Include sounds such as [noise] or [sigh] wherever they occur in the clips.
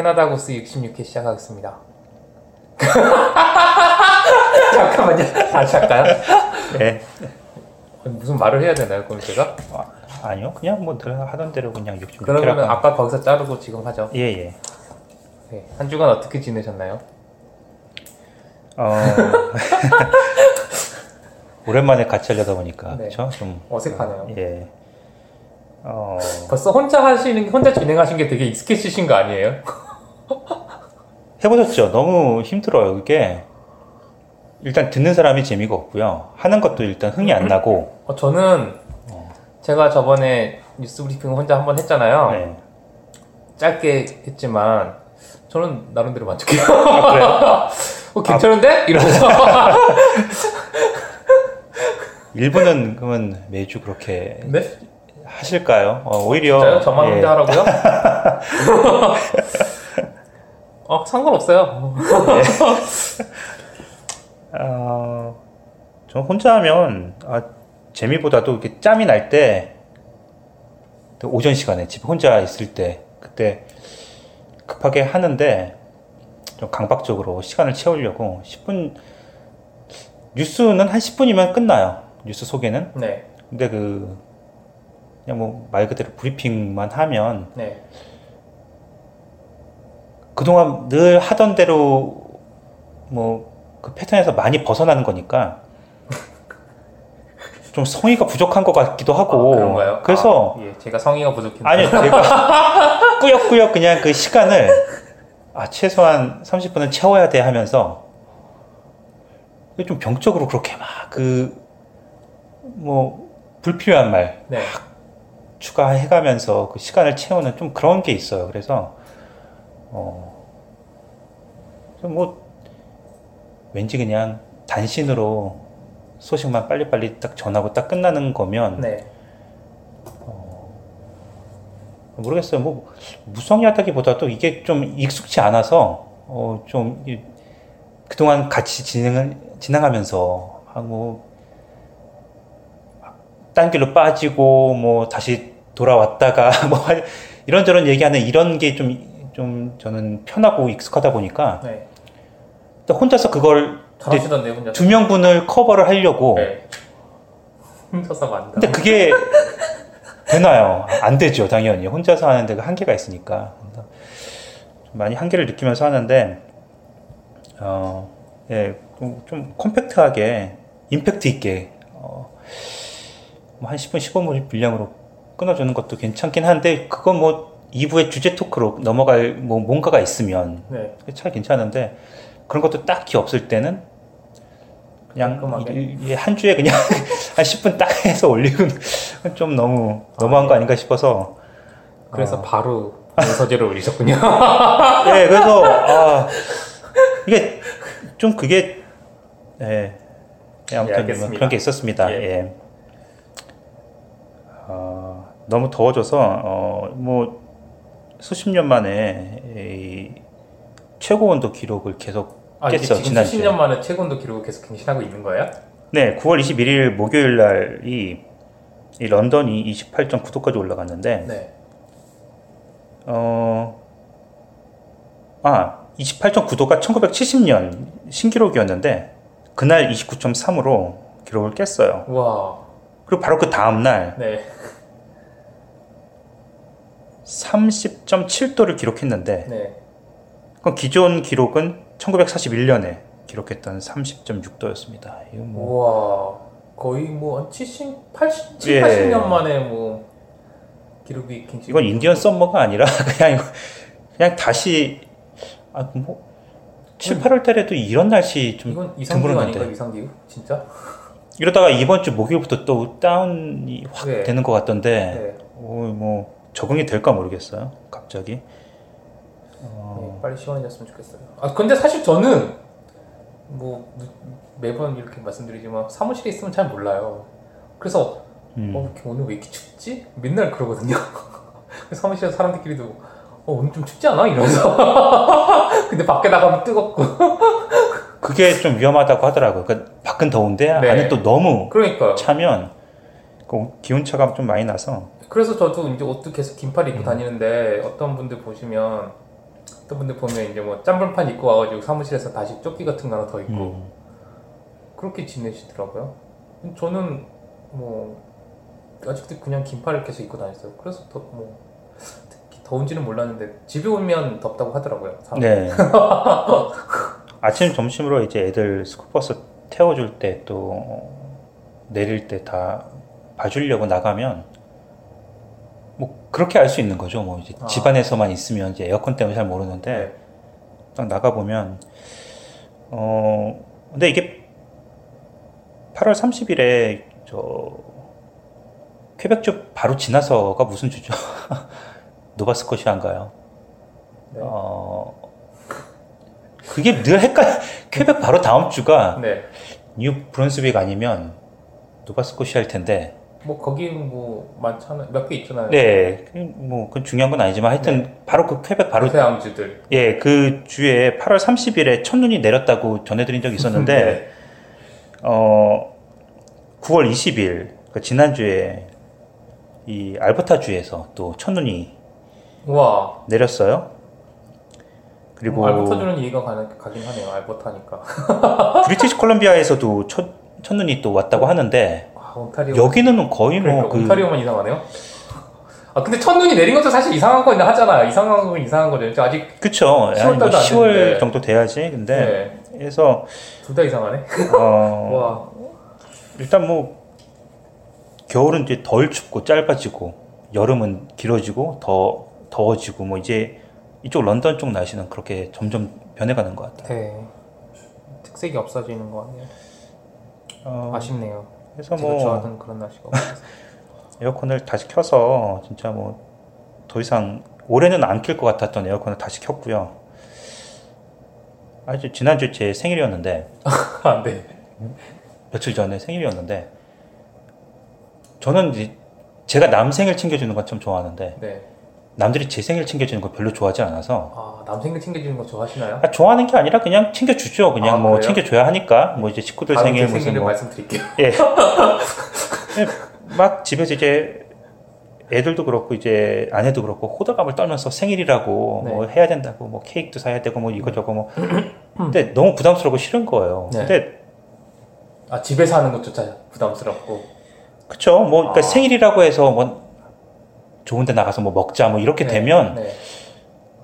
네, 캐나다 고스 66회 시작하겠습니다. [laughs] 잠깐만요. 다시 할까요? 네. 무슨 말을 해야 되나요, 그럼 제가? 아, 아니요, 그냥 뭐 늘 하던 대로 그냥 66회라고. 그러면 아까 거기서 자르고 지금 하죠. 예, 예. 네, 한 주간 어떻게 지내셨나요? 어, [laughs] 오랜만에 같이 하려다 보니까 네. 그렇죠? 좀 어색하네요. 예. 어, 벌써 혼자 하시는, 혼자 진행하신 게 되게 익숙해지신 거 아니에요? [laughs] 해보셨죠? 너무 힘들어요. 이게 일단 듣는 사람이 재미가 없고요. 하는 것도 일단 흥이 안 나고. [laughs] 어, 저는 제가 저번에 뉴스 브리핑 혼자 한번 했잖아요. 네. 짧게 했지만 저는 나름대로 만족해요. 아? [laughs] 어, 괜찮은데? 이러면서. 일부는 그러면 매주 그렇게 네? 하실까요? 어, 오히려 진짜요? 저만 예. 혼자 하라고요? 어, 상관없어요. [laughs] 어, 저 혼자 하면 아, 재미보다도 이렇게 짬이 날 때 오전 시간에 집 혼자 있을 때 그때 급하게 하는데 좀 강박적으로 시간을 채우려고 10분 뉴스는 한 10분이면 끝나요. 뉴스 소개는. 네, 근데 그 그냥 뭐 말 그대로 브리핑만 하면 네. 그동안 늘 하던 대로 뭐 그 패턴에서 많이 벗어나는 거니까 [laughs] 좀 성의가 부족한 것 같기도 하고 아, 그런가요? 그래서 아, 예, 제가 성의가 부족했나 아니요 제가 [laughs] 꾸역꾸역 그냥 그 시간을 아 최소한 30분은 채워야 돼 하면서 좀 병적으로 그렇게 막 그 뭐 불필요한 말 네. 추가해가면서 그 시간을 채우는 좀 그런 게 있어요. 그래서 어, 뭐 왠지 그냥 단신으로 소식만 빨리빨리 딱 전하고 딱 끝나는 거면 네. 모르겠어요. 뭐 무성의하다기보다도 이게 좀 익숙치 않아서 어, 좀 이- 그동안 같이 진행을 진행하면서 하고 딴 길로 빠지고 뭐 다시 돌아왔다가 [laughs] 뭐 이런저런 얘기하는 이런 게 좀좀 저는 편하고 익숙하다 보니까 네. 또 혼자서 그걸 잘하시던데, 혼자. 두 명분을 커버를 하려고 네. [laughs] 혼자서 만다. 근데 그게 되나요? 안 되죠, 당연히. 혼자서 하는 데가 한계가 있으니까. 많이 한계를 느끼면서 하는데, 어, 예, 좀, 좀 컴팩트하게, 임팩트 있게, 어, 뭐한 10분, 15분 분량으로 끊어주는 것도 괜찮긴 한데, 그건 뭐 2부의 주제 토크로 넘어갈 뭐 뭔가가 있으면 네. 참 괜찮은데, 그런 것도 딱히 없을 때는 그냥. 이- 한 주에 그냥 [laughs] 한 10분 딱 해서 올리고 [laughs] 좀 너무 너무한 거 아닌가 싶어서 그래서 어. 바로 문서지를 올리셨군요. [laughs] 예 그래서 아 이게 좀 그게 예, 예, 아무튼 예. 그런 게 있었습니다 예. 예. 아, 너무 더워져서 어, 뭐 수십 년 만에 이 최고 온도 기록을 계속 아, 이게 지금 지난주에 수십 년 만에 최고온도 기록을 계속 갱신하고 있는 거예요? 네, 9월 21일 목요일 날이 이 런던이 28.9도까지 올라갔는데 네. 어, 아, 28.9도가 1970년 신기록이었는데 그날 29.3으로 기록을 깼어요. 우와. 그리고 바로 그 다음 날 네. 30.7도를 기록했는데 네. 그 기존 기록은 1941년에 기록했던 30.6도였습니다. 이거 뭐 우와. 거의 뭐, 한 70, 80, 7, 예. 80년 만에 뭐, 기록이. 이건 인디언 썸머가 아니라 [laughs] 그냥 그냥 다시 아뭐 7, 8월 달에도 이런 날씨 좀 이건 이상기후. 아닌가, 이상기후? 진짜? 이러다가 이번 주 목요일부터 또 다운이 확 네. 되는 것 같던데 네. 오, 뭐 적응이 될까 모르겠어요 갑자기 어, 네, 빨리 시원해졌으면 좋겠어요. 아, 근데 사실 저는, 뭐, 매번 이렇게 말씀드리지만, 사무실에 있으면 잘 몰라요. 그래서, 음. 어, 오늘 왜 이렇게 춥지? 맨날 그러거든요. [laughs] 사무실에서 사람들끼리도, 어, 오늘 좀 춥지 않아? 이러면서. [laughs] 근데 밖에 나가면 뜨겁고. [laughs] 그게 좀 위험하다고 하더라고요 그러니까 밖은 더운데 네. 안에 또 너무 그러니까요. 차면 그 기온차가 좀 많이 나서 그래서 저도 이제 옷도 계속 긴팔 입고 음. 다니는데 어떤 분들 보시면 어떤 분들 보면 이제 뭐 짬볼판 입고 와가지고 사무실에서 다시 조끼 같은 거 하나 더 입고 음. 그렇게 지내시더라고요. 저는 뭐 아직도 그냥 긴팔을 계속 입고 다녔어요. 그래서 더 뭐 특히 더운지는 몰랐는데 집에 오면 덥다고 하더라고요. 사람. 네. [laughs] 아침 점심으로 이제 애들 스쿨버스 태워줄 때 또 내릴 때 다 봐주려고 나가면 뭐 그렇게 알 수 있는 거죠. 뭐 이제 아. 집안에서만 있으면 이제 에어컨 때문에 잘 모르는데 네. 딱 나가 보면 어 근데 이게 8월 30일에 저 퀘벡주 바로 지나서가 무슨 주죠? [laughs] 노바스코시아인가요? 네. 어 그게 늘 헷갈려. 퀘벡 바로 다음 주가 네. 뉴 브론스윅 아니면 노바스코시아일 텐데. 뭐 거기 뭐 많잖아요. 몇개 있잖아요. 네, 뭐 그건 중요한 건 아니지만 하여튼 바로 그 퀘벡 바로 대서양 주들. 예, 그 주에 8월 30일에 첫눈이 내렸다고 전해드린 적이 있었는데 [laughs] 네. 어 9월 20일 그러니까 지난 주에 이 알버타 주에서 또 첫눈이 우와. 내렸어요. 그리고 알버타 주는 이해가 가는, 가긴 하네요. 알버타니까. [laughs] 브리티시 콜롬비아에서도 첫, 첫눈이 또 왔다고 하는데 아, 온타리오. 여기는 거의 그러니까 뭐 그 온타리오만 이상하네요. 아 근데 첫눈이 내린 것도 사실 이상한 건 하잖아요. 이상한 건 이상한 거죠. 저 아직 그쵸 10월 아니, 뭐 달도 안 10월 됐는데. 정도 돼야지 근데 네. 그래서 둘 다 이상하네. 어, [laughs] 와. 일단 뭐 겨울은 이제 덜 춥고 짧아지고 여름은 길어지고 더 더워지고 뭐 이제 이쪽 런던 쪽 날씨는 그렇게 점점 변해가는 것 같아요. 네. 특색이 없어지는 것 같네요. 어, 아쉽네요. 그래서 뭐 좋아하던 그런 날씨가. 에어컨을 다시 켜서 진짜 뭐 더 이상 올해는 안킬것 같았던 에어컨을 다시 켰고요. 아주 지난주 제 생일이었는데 [laughs] 아, 네. 며칠 전에 생일이었는데 저는 이제 제가 남 생일 챙겨주는 건 참 좋아하는데 네. 남들이 제 생일 챙겨주는 걸 별로 좋아하지 않아서 아, 남생들 챙겨주는 거 좋아하시나요? 아, 좋아하는 게 아니라 그냥 챙겨주죠. 그냥 아, 뭐 그래요? 챙겨줘야 하니까 뭐 이제 바로 생일 제 무슨 생일을 뭐 말씀드릴게요. [laughs] 예. 막 집에서 이제 애들도 그렇고 이제 아내도 그렇고 호들갑을 떨면서 생일이라고 네. 뭐 해야 된다고 뭐 케이크도 사야 되고 뭐 이거저거 뭐 [clears throat] 근데 너무 부담스럽고 싫은 거예요. 네. 근데 아, 집에서 하는 것조차 부담스럽고. 그쵸 뭐 그러니까 아. 생일이라고 해서 뭐 좋은 데 나가서 뭐 먹자 뭐 이렇게 네, 되면 네.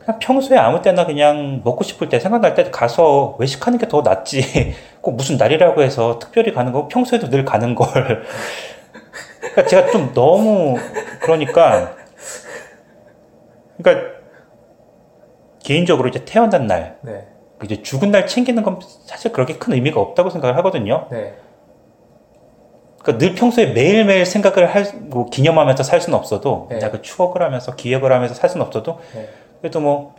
그냥 평소에 아무 때나 그냥 먹고 싶을 때 생각날 때 가서 외식하는 게 더 낫지. [laughs] 꼭 무슨 날이라고 해서 특별히 가는 거 평소에도 늘 가는 걸. 그러니까 제가 좀 너무 그러니까 그러니까 개인적으로 이제 태어난 날, 네. 이제 죽은 날 챙기는 건 사실 그렇게 큰 의미가 없다고 생각을 하거든요. 네. 그러니까 늘 평소에 매일매일 생각을 할, 뭐 기념하면서 살 수는 없어도, 네. 그 추억을 하면서 기억을 하면서 살 수는 없어도, 네. 그래도 뭐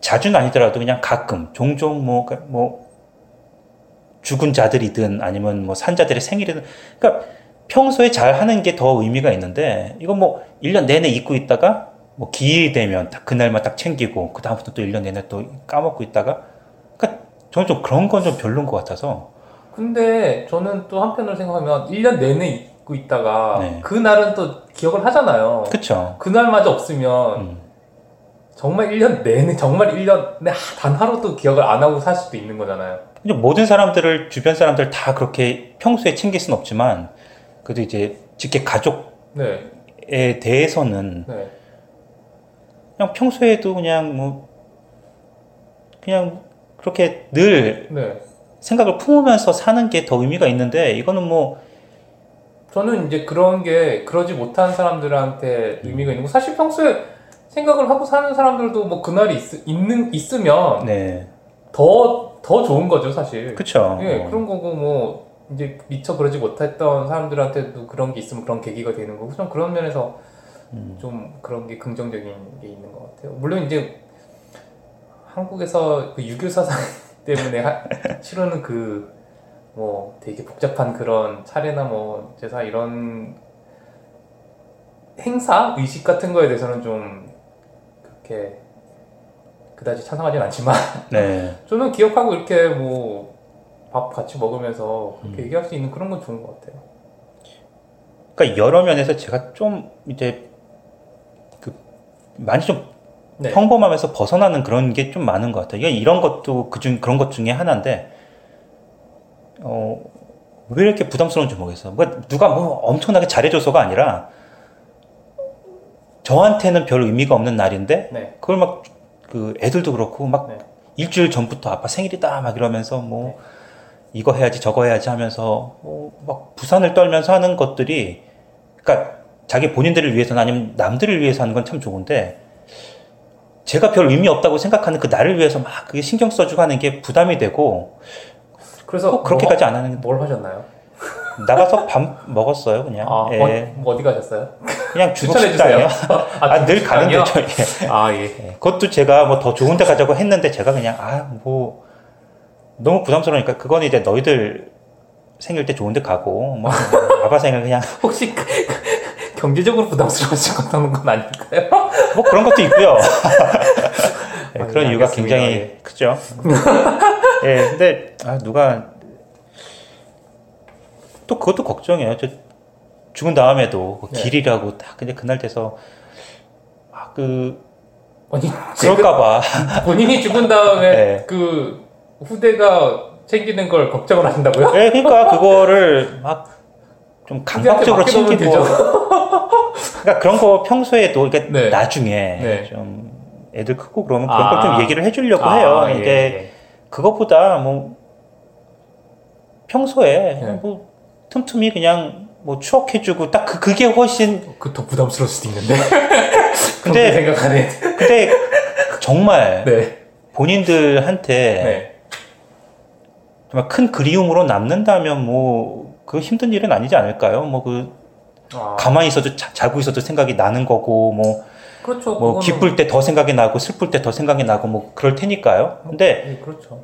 자주는 아니더라도 그냥 가끔 종종 뭐, 그- 뭐 죽은 자들이든 아니면 뭐 산자들의 생일이든 그러니까 평소에 잘 하는 게 더 의미가 있는데 이건 뭐 1년 내내 잊고 있다가 뭐 기회 되면 딱 그날만 딱 챙기고 그 다음부터 또 1년 내내 또 까먹고 있다가 그러니까 저는 좀 그런 건 좀 별로인 것 같아서 근데 저는 또 한편으로 생각하면 1년 내내 잊고 있다가 네. 그날은 또 기억을 하잖아요. 그쵸 그날마저 없으면 음. 정말 1년 내내 정말 1년 내단 하루도 기억을 안 하고 살 수도 있는 거잖아요. 모든 사람들을 주변 사람들 다 그렇게 평소에 챙길 수는 없지만 그래도 이제 직계 가족에 네. 대해서는 네. 그냥 평소에도 그냥 뭐 그냥 그렇게 늘 네. 생각을 품으면서 사는 게 더 의미가 있는데 이거는 뭐 저는 이제 그런 게 그러지 못한 사람들한테 의미가 있는 거 사실 평소에 생각을 하고 사는 사람들도 뭐 그날이 있, 있는 있으면 네. 더 더 좋은 거죠 사실. 그쵸 예, 어. 그런 거고 뭐 이제 미처 그러지 못했던 사람들한테도 그런 게 있으면 그런 계기가 되는 거고 좀 그런 면에서 음. 좀 그런 게 긍정적인 게 있는 것 같아요. 물론 이제 한국에서 그 유교 사상 때문에 하- 치르는 그뭐 되게 복잡한 그런 차례나 뭐 제사 이런 행사 의식 같은 거에 대해서는 좀 그렇게 그다지 찬성하진 않지만 [laughs] 네. 저는 기억하고 이렇게 뭐 밥 같이 먹으면서 그렇게 음. 얘기할 수 있는 그런 건 좋은 것 같아요. 그러니까 여러 면에서 제가 좀 이제 그 많이 좀 네. 평범함에서 벗어나는 그런 게 좀 많은 것 같아요. 이런 것도 그중 그런 것 중에 하나인데 어, 왜 이렇게 부담스러운지 모르겠어요. 뭐 누가 뭐 엄청나게 잘해줘서가 아니라 저한테는 별 의미가 없는 날인데 네. 그걸 막 그 애들도 그렇고 막 네. 일주일 전부터 아빠 생일이다 막 이러면서 뭐 이거 해야지 저거 해야지 하면서 뭐 막 부산을 떨면서 하는 것들이 그러니까 자기 본인들을 위해서는 아니면 남들을 위해서 하는 건 참 좋은데 제가 별 의미 없다고 생각하는 그 나를 위해서 막 그게 신경 써주고 하는 게 부담이 되고 그래서 꼭 그렇게까지 안 하는 뭐, 뭘 하셨나요? 나가서 밥 먹었어요 그냥 아, 예. 어, 뭐 어디 가셨어요? 그냥 주세요. 식당이요 [laughs] 아, 늘 가는데 저 예. 아, 예. 예. 그것도 제가 뭐 더 좋은 데 가자고 했는데 제가 그냥 아 뭐 너무 부담스러우니까 그건 이제 너희들 생일 때 좋은 데 가고 뭐 [laughs] 아빠 생일 그냥 혹시 그- 경제적으로 부담스러우신 건 아닐까요? 뭐 그런 것도 있고요. [laughs] 예, 아, 그런 네, 이유가 알겠습니다. 굉장히 예. 크죠. 예, 근데 아, 누가 또 그것도 걱정이에요. 저 죽은 다음에도 그 네. 길이라고 딱 근데 그날 돼서 아, 그 아니, 그럴까봐 [laughs] 본인이 죽은 다음에 네. 그 후대가 챙기는 걸 걱정을 하신다고요? 예, 그러니까 [laughs] 그거를 막 좀 강박적으로 챙기고 그러니까 그런 거 평소에도 그러니까 네. 나중에 네. 좀 애들 크고 그러면 그런 걸 아. 좀 얘기를 해주려고 아, 해요. 예, 이게 예. 그것보다 뭐 평소에 네. 뭐 틈틈이 그냥 뭐 추억해주고 딱 그, 그게 훨씬 그더 부담스러울 수도 있는데. 근데- 생각하네. 근데 정말 네. 본인들한테 네. 정말 큰 그리움으로 남는다면 뭐 그 힘든 일은 아니지 않을까요? 뭐그 아, 가만히 있어도 자, 자고 있어도 생각이 나는 거고 뭐 그렇죠. 뭐 그거는- 기쁠 때 더 생각이 나고 슬플 때 더 생각이 나고 뭐 그럴 테니까요. 근데 예, 그렇죠.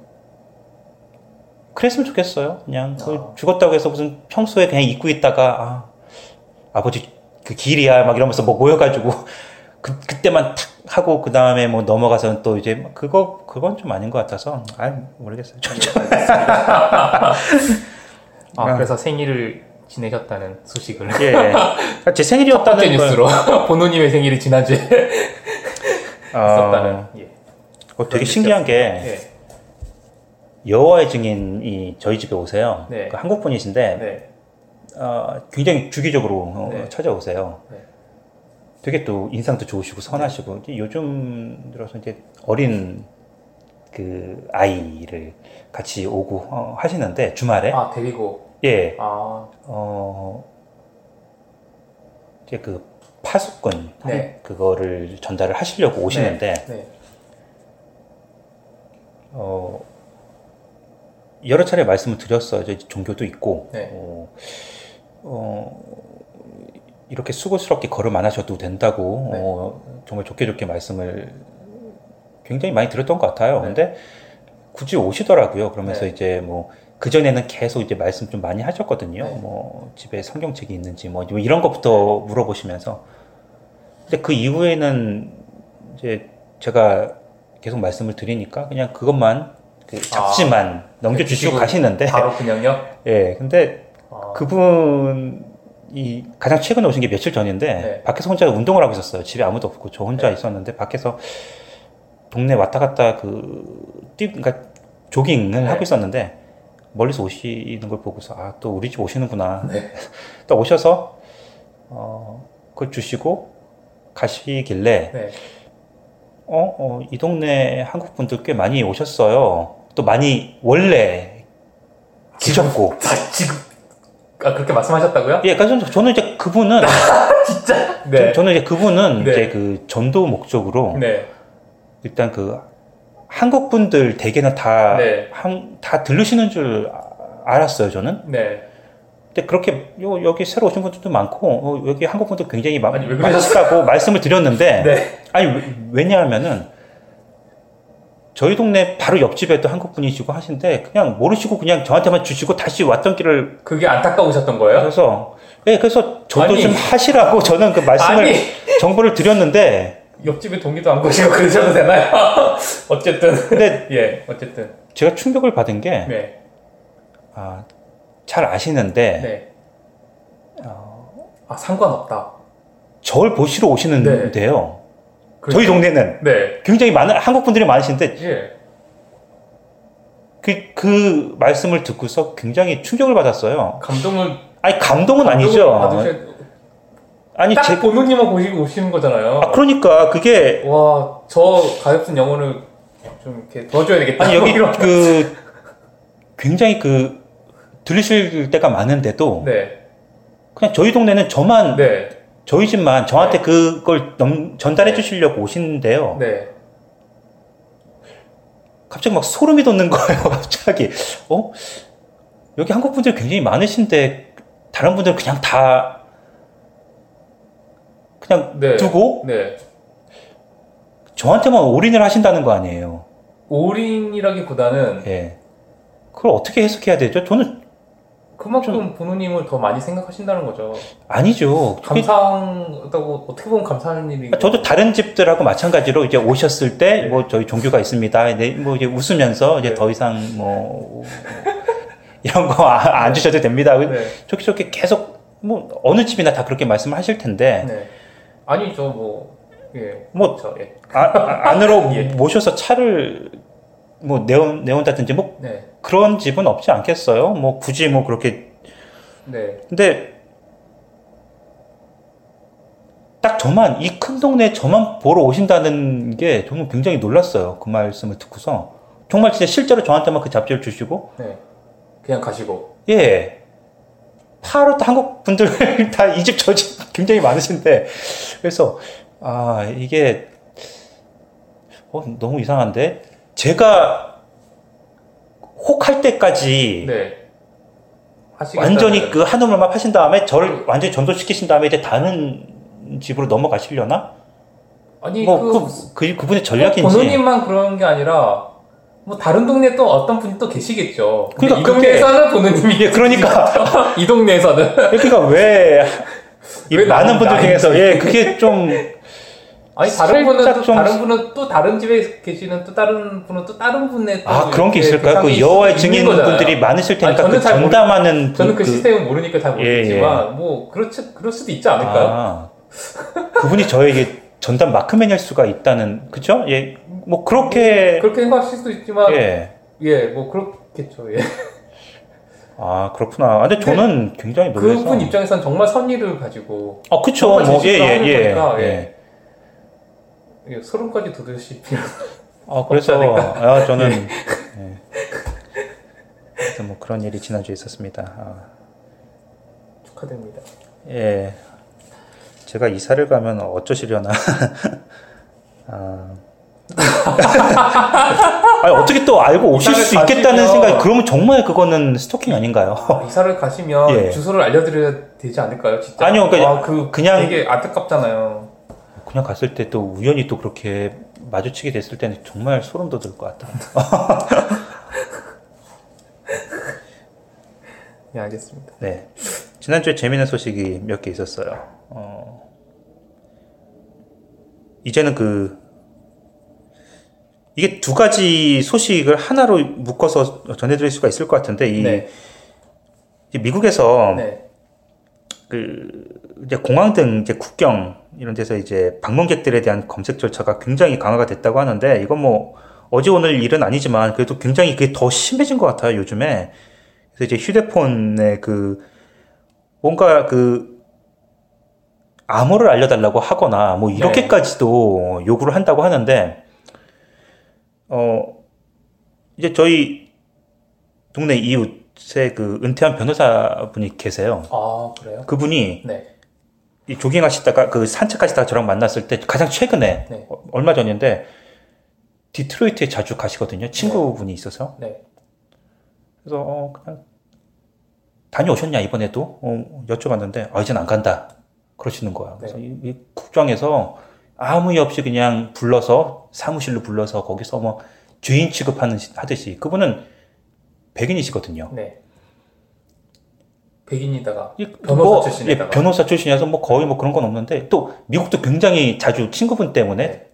그랬으면 좋겠어요. 그냥 그 아. 죽었다고 해서 무슨 평소에 그냥 잊고 있다가 아, 아버지 그 길이야 막 이러면서 뭐 모여가지고 [laughs] 그 그때만 탁 하고 그 다음에 뭐 넘어가서는 또 이제 뭐 그거 그건 좀 아닌 것 같아서 아 모르겠어요. 아, [laughs] 아. 그래서 생일을 지내셨다는 소식을. 예, [laughs] 제첫 번째 생일이었다는 걸 뉴스로 [laughs] 보노님의 생일이 지난주에 [laughs] 있었다는. 어, 예. 어, 되게 신기한 게 예. 여호와의 증인이 저희 집에 오세요. 네. 그 한국 분이신데 네. 어, 굉장히 주기적으로 어, 네. 찾아오세요. 네. 되게 또 인상도 좋으시고 선하시고 이제 요즘 들어서 이제 어린 그 아이를 같이 오고 어, 하시는데 주말에 아, 데리고. 예, 아, 어 이제 그 파수꾼 네. 그거를 전달을 하시려고 오시는데 네. 어 여러 차례 말씀을 드렸어요. 이제 종교도 있고 네. 어, 어, 이렇게 수고스럽게 걸음 안 하셔도 된다고 네. 어, 정말 좋게 좋게 말씀을 굉장히 많이 들었던 것 같아요. 네. 근데 굳이 오시더라고요. 그러면서 네. 이제 뭐 그 전에는 계속 이제 말씀 좀 많이 하셨거든요. 네. 뭐 집에 성경책이 있는지 뭐 이런 것부터 물어보시면서 근데 그 이후에는 이제 제가 계속 말씀을 드리니까 그냥 그것만 그 잡지만 넘겨주시고 주시고 가시는데 바로 그냥요? [laughs] 예 근데 아, 그분이 가장 최근에 오신 게 며칠 전인데 네. 밖에서 혼자 운동을 하고 있었어요 집에 아무도 없고 저 혼자 네. 있었는데 밖에서 동네 왔다 갔다 그 뛰, 그러니까 조깅을 네. 하고 있었는데 멀리서 오시는 걸 보고서 아 또 우리 집 오시는구나 네. [laughs] 또 오셔서 어 그걸 주시고 가시길래 네. 어, 어, 이 동네 한국 분들 꽤 많이 오셨어요. 또 많이 원래 계셨고. 다 지금, 아, 그렇게 말씀하셨다고요? 예, 그러니까 저는 이제 그분은 [laughs] 진짜? 네. 저, 는 이제 그분은 네. 이제 그 전도 목적으로 네. 일단 그 한국 분들 대개는 다, 네. 한, 다 들으시는 줄 아- 알았어요, 저는. 네. 근데 그렇게 요, 여기 새로 오신 분들도 많고 어, 여기 한국 분들 굉장히 많, 아니? 많으시다고 [laughs] 말씀을 드렸는데 네. 아니 왜- 왜냐하면은 저희 동네 바로 옆집에도 한국 분이시고 하신데 그냥 모르시고 그냥 저한테만 주시고 다시 왔던 길을 그게 안타까우셨던 거예요? 그래서 예 그래서 저도 아니. 좀 하시라고 저는 그 말씀을 아니. 정보를 드렸는데 옆집에 동기도 안 거시고 [laughs] 그러셔도 되나요? [laughs] 어쨌든. 근데 [laughs] 예, 어쨌든. 제가 충격을 받은 게 네. 아, 잘 아시는데 네. 어, 아, 상관없다. 저를 보시러 오시는데요. 저희 동네는 네. 굉장히 많은 한국 분들이 많으신데 예. 그, 그 말씀을 듣고서 굉장히 충격을 받았어요. 감동을 아니 감동은 아니죠. 받으셔야- 아니 딱제 본우님만 보시고 오시는 거잖아요. 아, 그러니까 그게 와, 저 가엾은 영혼을 좀 이렇게 도와줘야 되겠다. 아니 여기 [laughs] 이런. 그 굉장히 그 들리실 때가 많은데도 네, 그냥 저희 동네는 저만 네, 저희 집만 저한테 네. 그걸 넘- 전달해 네. 주시려고 오시는데요. 네. 갑자기 막 소름이 돋는 거예요. [laughs] 갑자기 어 여기 한국 분들 굉장히 많으신데 다른 분들은 그냥 다 그냥 네. 두고 네. 저한테만 올인을 하신다는 거 아니에요. 올인이라기보다는 예. 그걸 어떻게 해석해야 되죠? 저는 그만큼 본우님을 더 많이 생각하신다는 거죠. 아니죠. 감사하다고 어떻게 보면 감사한 일이. 저도 다른 집들하고 마찬가지로 이제 오셨을 때 네. 뭐 저희 종교가 있습니다. 네, 뭐 이제 웃으면서 이제 네. 더 이상 뭐 [laughs] 이런 거 안 주셔도 됩니다. 네. 저렇게 저렇게 계속 뭐 어느 집이나 다 그렇게 말씀을 하실 텐데 네. 아니 저뭐 예. 뭐 저 예. 아, 아, 안으로 예. 모셔서 차를 뭐 내온 내온다든지 뭐 네. 그런 집은 없지 않겠어요? 뭐 굳이 뭐 그렇게 네. 근데 딱 저만 이 큰 동네 저만 보러 오신다는 게 저는 굉장히 놀랐어요. 그 말씀을 듣고서 정말 진짜 실제로 저한테만 그 잡지를 주시고 네. 그냥 가시고. 예 바로 또 한국 분들 [laughs] 다 이 집 저 집 굉장히 많으신데 그래서 아 이게 어, 너무 이상한데 제가 혹할 때까지 네. 완전히 그 한우물만 파신 다음에 저를 완전히 전도시키신 다음에 이제 다른 집으로 넘어가시려나? 아니 뭐, 그, 그, 그, 그분의 전략인지. 본우님만 그런 게 아니라 뭐 다른 동네 또 어떤 분이 또 계시겠죠. 그러니까 이 동네에서는 본우님이 예, 그러니까. [laughs] 이 동네에서는 그러니까 왜, 이왜 많은 분들. 중에서, 예, 그게 좀, 아니 다른 분은 또 좀- 다른 분은 또 다른 집에 계시는 또 다른 분은 또 다른 분의 또 아, 그런 게 있을까요? 그 여호와의 증인 분들이 거잖아요. 많으실 테니까 아니, 저는 그잘 모르- 전담하는. 저는 그, 그- 시스템은 모르니까 잘 예, 모르겠지만 뭐 그렇지 그럴 수도 있지 않을까요? 아, 그분이 저에게 전담 마크맨일 수가 있다는, 그죠? 예, 뭐, 그렇게, 그렇게 생각하실 수도 있지만 예. 예 뭐 그렇겠죠. 예. 아, 그렇구나. 아, 근데 저는 굉장히 놀라서. 그분 입장에선 정말 선의를 가지고 아, 그쵸. 뭐, 예, 예, 예. 거니까, 예. 예. 예, 소름까지 돋으실 필요. 아, 그래서? 아, 저는, 예. 그래서 뭐 그런 일이 지난주에 있었습니다. 아, 축하드립니다. 예. 제가 이사를 가면 어쩌시려나. [laughs] 아. 아니, 어떻게 또 알고 오실 수 있겠다는 가시면- 생각이, 그러면 정말 그거는 스토킹 아닌가요? [laughs] 이사를 가시면 예. 주소를 알려드려야 되지 않을까요? 진짜. 아니요, 그러니까 아, 그 그냥- 되게 안타깝잖아요. 그냥 갔을 때 또 우연히 또 그렇게 마주치게 됐을 때는 정말 소름 돋을 것 같아요. [laughs] 예, 알겠습니다. 네. 지난주에 재미있는 소식이 몇 개 있었어요. 어, 이제는 그, 이게 두 가지 소식을 하나로 묶어서 전해드릴 수가 있을 것 같은데, 이, 네. 이 미국에서 네. 그, 이제 공항 등 이제 국경 이런 데서 이제 방문객들에 대한 검색 절차가 굉장히 강화가 됐다고 하는데, 이건 뭐 어제 오늘 일은 아니지만 그래도 굉장히 그게 더 심해진 것 같아요, 요즘에. 그래서 이제 휴대폰에 그 뭔가 그 암호를 알려달라고 하거나 뭐 이렇게까지도 요구를 한다고 하는데 어 이제 저희 동네 이웃에 그 은퇴한 변호사분이 계세요. 아, 그래요? 그분이 네. 이 조깅하시다가 그 산책하시다가 저랑 만났을 때 가장 최근에 네. 어, 얼마 전인데 디트로이트에 자주 가시거든요. 친구분이 있어서. 네. 그래서 어, 그냥 다녀오셨냐 이번에도 어, 여쭤봤는데 아 이젠 안 간다 그러시는 거야. 그래서 이, 이 국장에서 아무 이유 없이 그냥 불러서 사무실로 불러서 거기서 뭐 죄인 취급하는 시- 하듯이 그분은 백인이시거든요. 네. 백인이다가 이- 변호사 뭐, 출신에다가. 예, 변호사 출신이라서 뭐 거의 뭐 그런 건 없는데 또 미국도 굉장히 자주 친구분 때문에 네.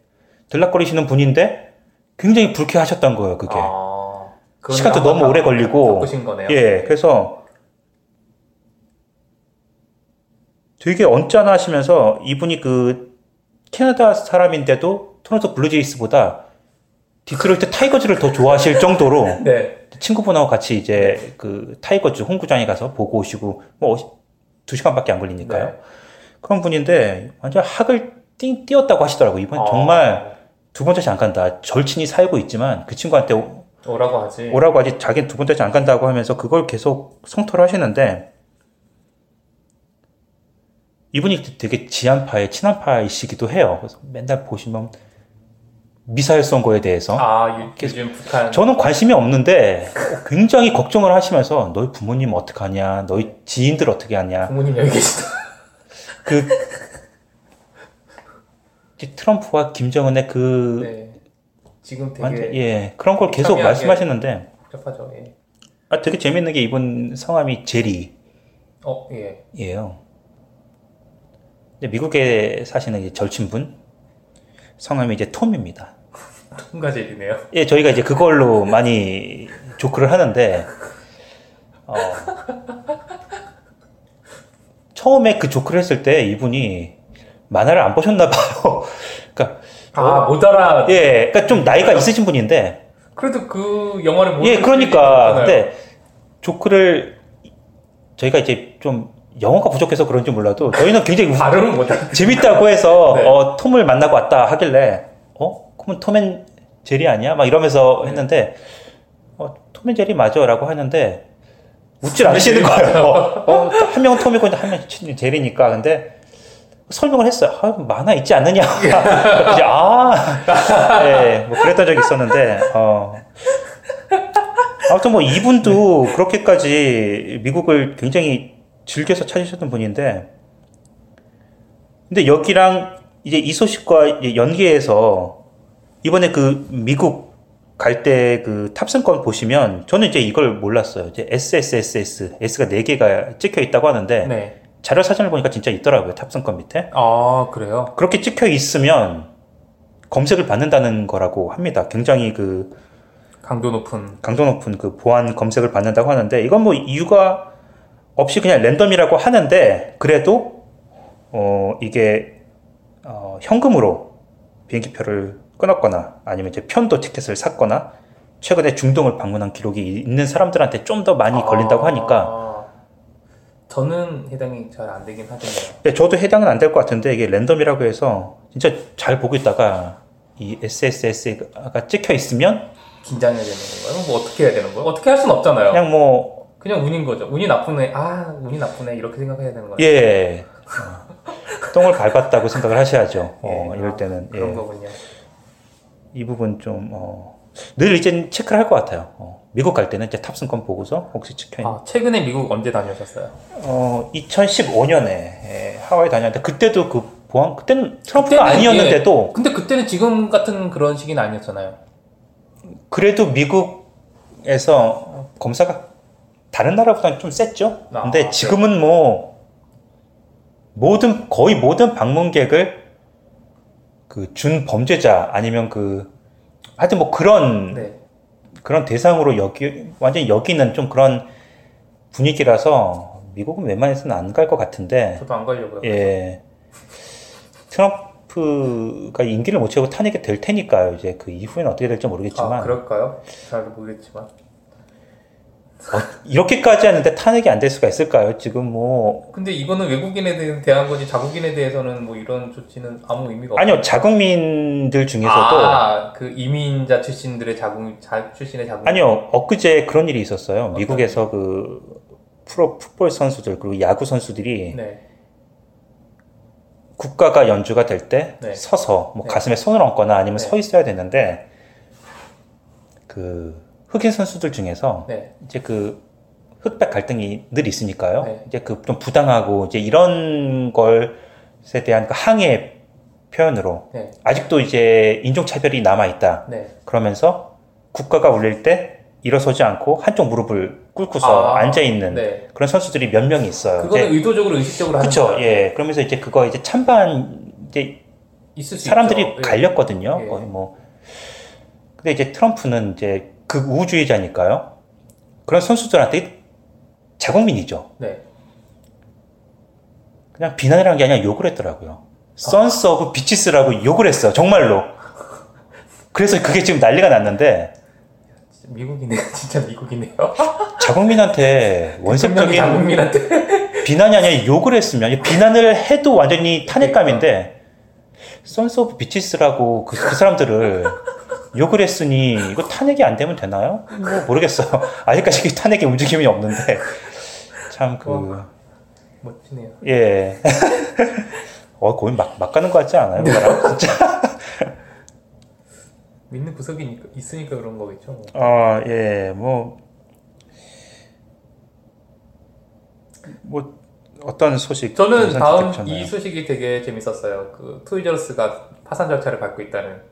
들락거리시는 분인데 굉장히 불쾌하셨던 거예요 그게. 아, 시간도 너무 오래 바- 걸리고. 예, 그래서 되게 언짢아 하시면서 이분이 그 캐나다 사람인데도 토론토 블루제이스보다 디트로이트 타이거즈를 더 좋아하실 정도로 [laughs] 네. 친구분하고 같이 이제 그 타이거즈 홈구장에 가서 보고 오시고 뭐 두 시간밖에 안 걸리니까요. 네. 그런 분인데 완전 학을 띵 띄었다고 하시더라고. 이번 아, 정말 두 번째 안 간다. 절친이 살고 있지만 그 친구한테 오- 오라고 하지. 오라고 하지 자기는 두 번째 안 간다고 하면서 그걸 계속 성토를 하시는데 이분이 되게 지한파의 친한파이시기도 해요. 그래서 맨날 보시면 미사일 쏜 거에 대해서 아, 요- 요즘 북한. 저는 관심이 없는데 굉장히 걱정을 하시면서 너희 부모님 어떡하냐, 너희 지인들 어떻게 하냐, 부모님 여기 계시다. 그 트럼프와 김정은의 그 네. 지금 되게 완전 예 그런 걸 계속 말씀하시는데 복잡하죠. 예. 아 되게 재밌는 게 이분 성함이 제리예요. 어, 예. 근데 미국에 사시는 절친분 성함이 이제 톰입니다. 통과제이네요. 예, 저희가 이제 그걸로 많이 조크를 하는데, 어, 처음에 그 조크를 했을 때 이분이 만화를 안 보셨나 봐요. [laughs] 그러니까, 아, 못 알아. 예, 그러니까 좀 나이가 있으신 분인데, 그래도 그 영화를 못 예, 그러니까, 근데 조크를 저희가 이제 좀 영어가 부족해서 그런지 몰라도 저희는 굉장히 발음을 못 알아. 재밌다고 해서 [laughs] 네. 어, 톰을 만나고 왔다 하길래 어? 그러면 톰앤 제리 아니야? 막 이러면서 네. 했는데 어, 톰앤 제리 맞아라고 하는데 웃질 않으시는 거예요. [laughs] 어, 한 명은 톰이고 한 명은 제리니까 근데 설명을 했어요. 아, 만화 있지 않느냐? [laughs] 이제 아, 예, 뭐 그랬던 적이 있었는데 어. 아무튼 뭐 이분도 그렇게까지 미국을 굉장히 즐겨서 찾으셨던 분인데 근데 여기랑 이제 이 소식과 연계해서 이번에 그 미국 갈 때 그 탑승권 보시면 저는 이제 이걸 몰랐어요. 이제 SSSS S가 4개가 찍혀 있다고 하는데 네. 자료 사진을 보니까 진짜 있더라고요. 탑승권 밑에. 아, 그래요? 그렇게 찍혀 있으면 검색을 받는다는 거라고 합니다. 굉장히 그 강도 높은. 강도 높은 그 보안 검색을 받는다고 하는데 이건 뭐 이유가 없이 그냥 랜덤이라고 하는데 그래도 어 이게 어 현금으로 비행기표를 끊었거나 아니면 이제 편도 티켓을 샀거나 최근에 중동을 방문한 기록이 있는 사람들한테 좀 더 많이 걸린다고 하니까 아, 저는 해당이 잘 안 되긴 하겠네요. 네, 저도 해당은 안 될 것 같은데 이게 랜덤이라고 해서 진짜 잘 보고 있다가 이 SSS가 찍혀 있으면 긴장해야 되는 건가요? 뭐 어떻게 해야 되는 거예요? 어떻게 할 수는 없잖아요. 그냥 뭐 그냥 운인 거죠. 운이 나쁘네. 아, 운이 나쁘네. 이렇게 생각해야 되는 거예요. 예. 어, 똥을 밟았다고 생각을 하셔야죠. 어, 예. 이럴 때는. 예. 그런 거군요. 이 부분 좀, 어, 늘 이제 체크를 할 것 같아요. 어, 미국 갈 때는 이제 탑승권 보고서 혹시 찍혀있는. 아, 최근에 미국 언제 다녀오셨어요? 어, 2015년에 예, 하와이 다녔는데 그때도 그 보안, 그때는 트럼프가 그때는, 아니었는데도 근데 그때는 지금 같은 그런 시기는 아니었잖아요. 그래도 미국에서 검사가 다른 나라보다는 좀 셌죠. 아, 근데 네. 지금은 뭐 모든 거의 모든 방문객을 그 준 범죄자 아니면 그 하여튼 뭐 그런 네. 그런 대상으로 여기 완전히 여기는 좀 그런 분위기라서 미국은 웬만해서는 안 갈 것 같은데 저도 안 가려고요. 예 트럼프가 임기를 못 채우고 탄핵이 될 테니까요. 이제 그 이후에는 어떻게 될지 모르겠지만 아, 그럴까요? 잘 모르겠지만. 어, 이렇게까지 하는데 탄핵이 안 될 수가 있을까요? 지금 뭐 근데 이거는 외국인에 대한 거지 자국인에 대해서는 뭐 이런 조치는 아무 의미가 없어요. 아니요 자국민들 중에서도 아, 그 이민자 출신들의 자국 자, 출신의 자국. 아니요 엊그제 그런 일이 있었어요. 미국에서 그 프로 풋볼 선수들 그리고 야구 선수들이 네. 국가가 연주가 될때 네. 서서 뭐 네. 가슴에 손을 얹거나 아니면 네. 서 있어야 되는데 그 흑인 선수들 중에서 네. 이제 그 흑백 갈등이 늘 있으니까요. 네. 이제 그 좀 부당하고 이제 이런 것에 대한 그 항의 표현으로 네. 아직도 이제 인종 차별이 남아 있다. 네. 그러면서 국가가 울릴 때 일어서지 않고 한쪽 무릎을 꿇고서 아, 앉아 있는 네. 그런 선수들이 몇 명이 있어요. 그거는 이제 의도적으로 의식적으로 하는 그렇죠. 거예요. 예. 그러면서 이제 그거 이제 찬반 이제 있을 수 사람들이 있죠. 예. 갈렸거든요. 예. 거의 뭐. 근데 이제 트럼프는 이제 극우주의자니까요. 그런 선수들한테 자국민이죠. 네. 그냥 비난을 한 게 아니라 욕을 했더라고요. sons of bitches라고 욕을 했어. 정말로. 그래서 그게 지금 난리가 났는데 진짜 미국이네요. [laughs] 진짜 미국이네요. 자국민한테 원색적인 자국민한테 비난이 아니라 욕을 했으면 비난을 해도 완전히 탄핵감인데 sons of bitches라고 그, 그 사람들을 욕을 했으니 이거 탄핵이 안 되면 되나요? 뭐 모르겠어요. [laughs] 아직까지 그 탄핵의 움직임이 없는데 참 그 멋지네요. 예. [laughs] 어, 거의 막, 막 가는 것 같지 않아요? 그 사람? 진짜. [laughs] 믿는 구석이 있으니까 그런 거겠죠. 뭐. 어, 예, 뭐, 뭐, 어떤 소식? 저는 다음? 이 소식이 되게 재밌었어요. 그 토이저스가 파산 절차를 밟고 있다는.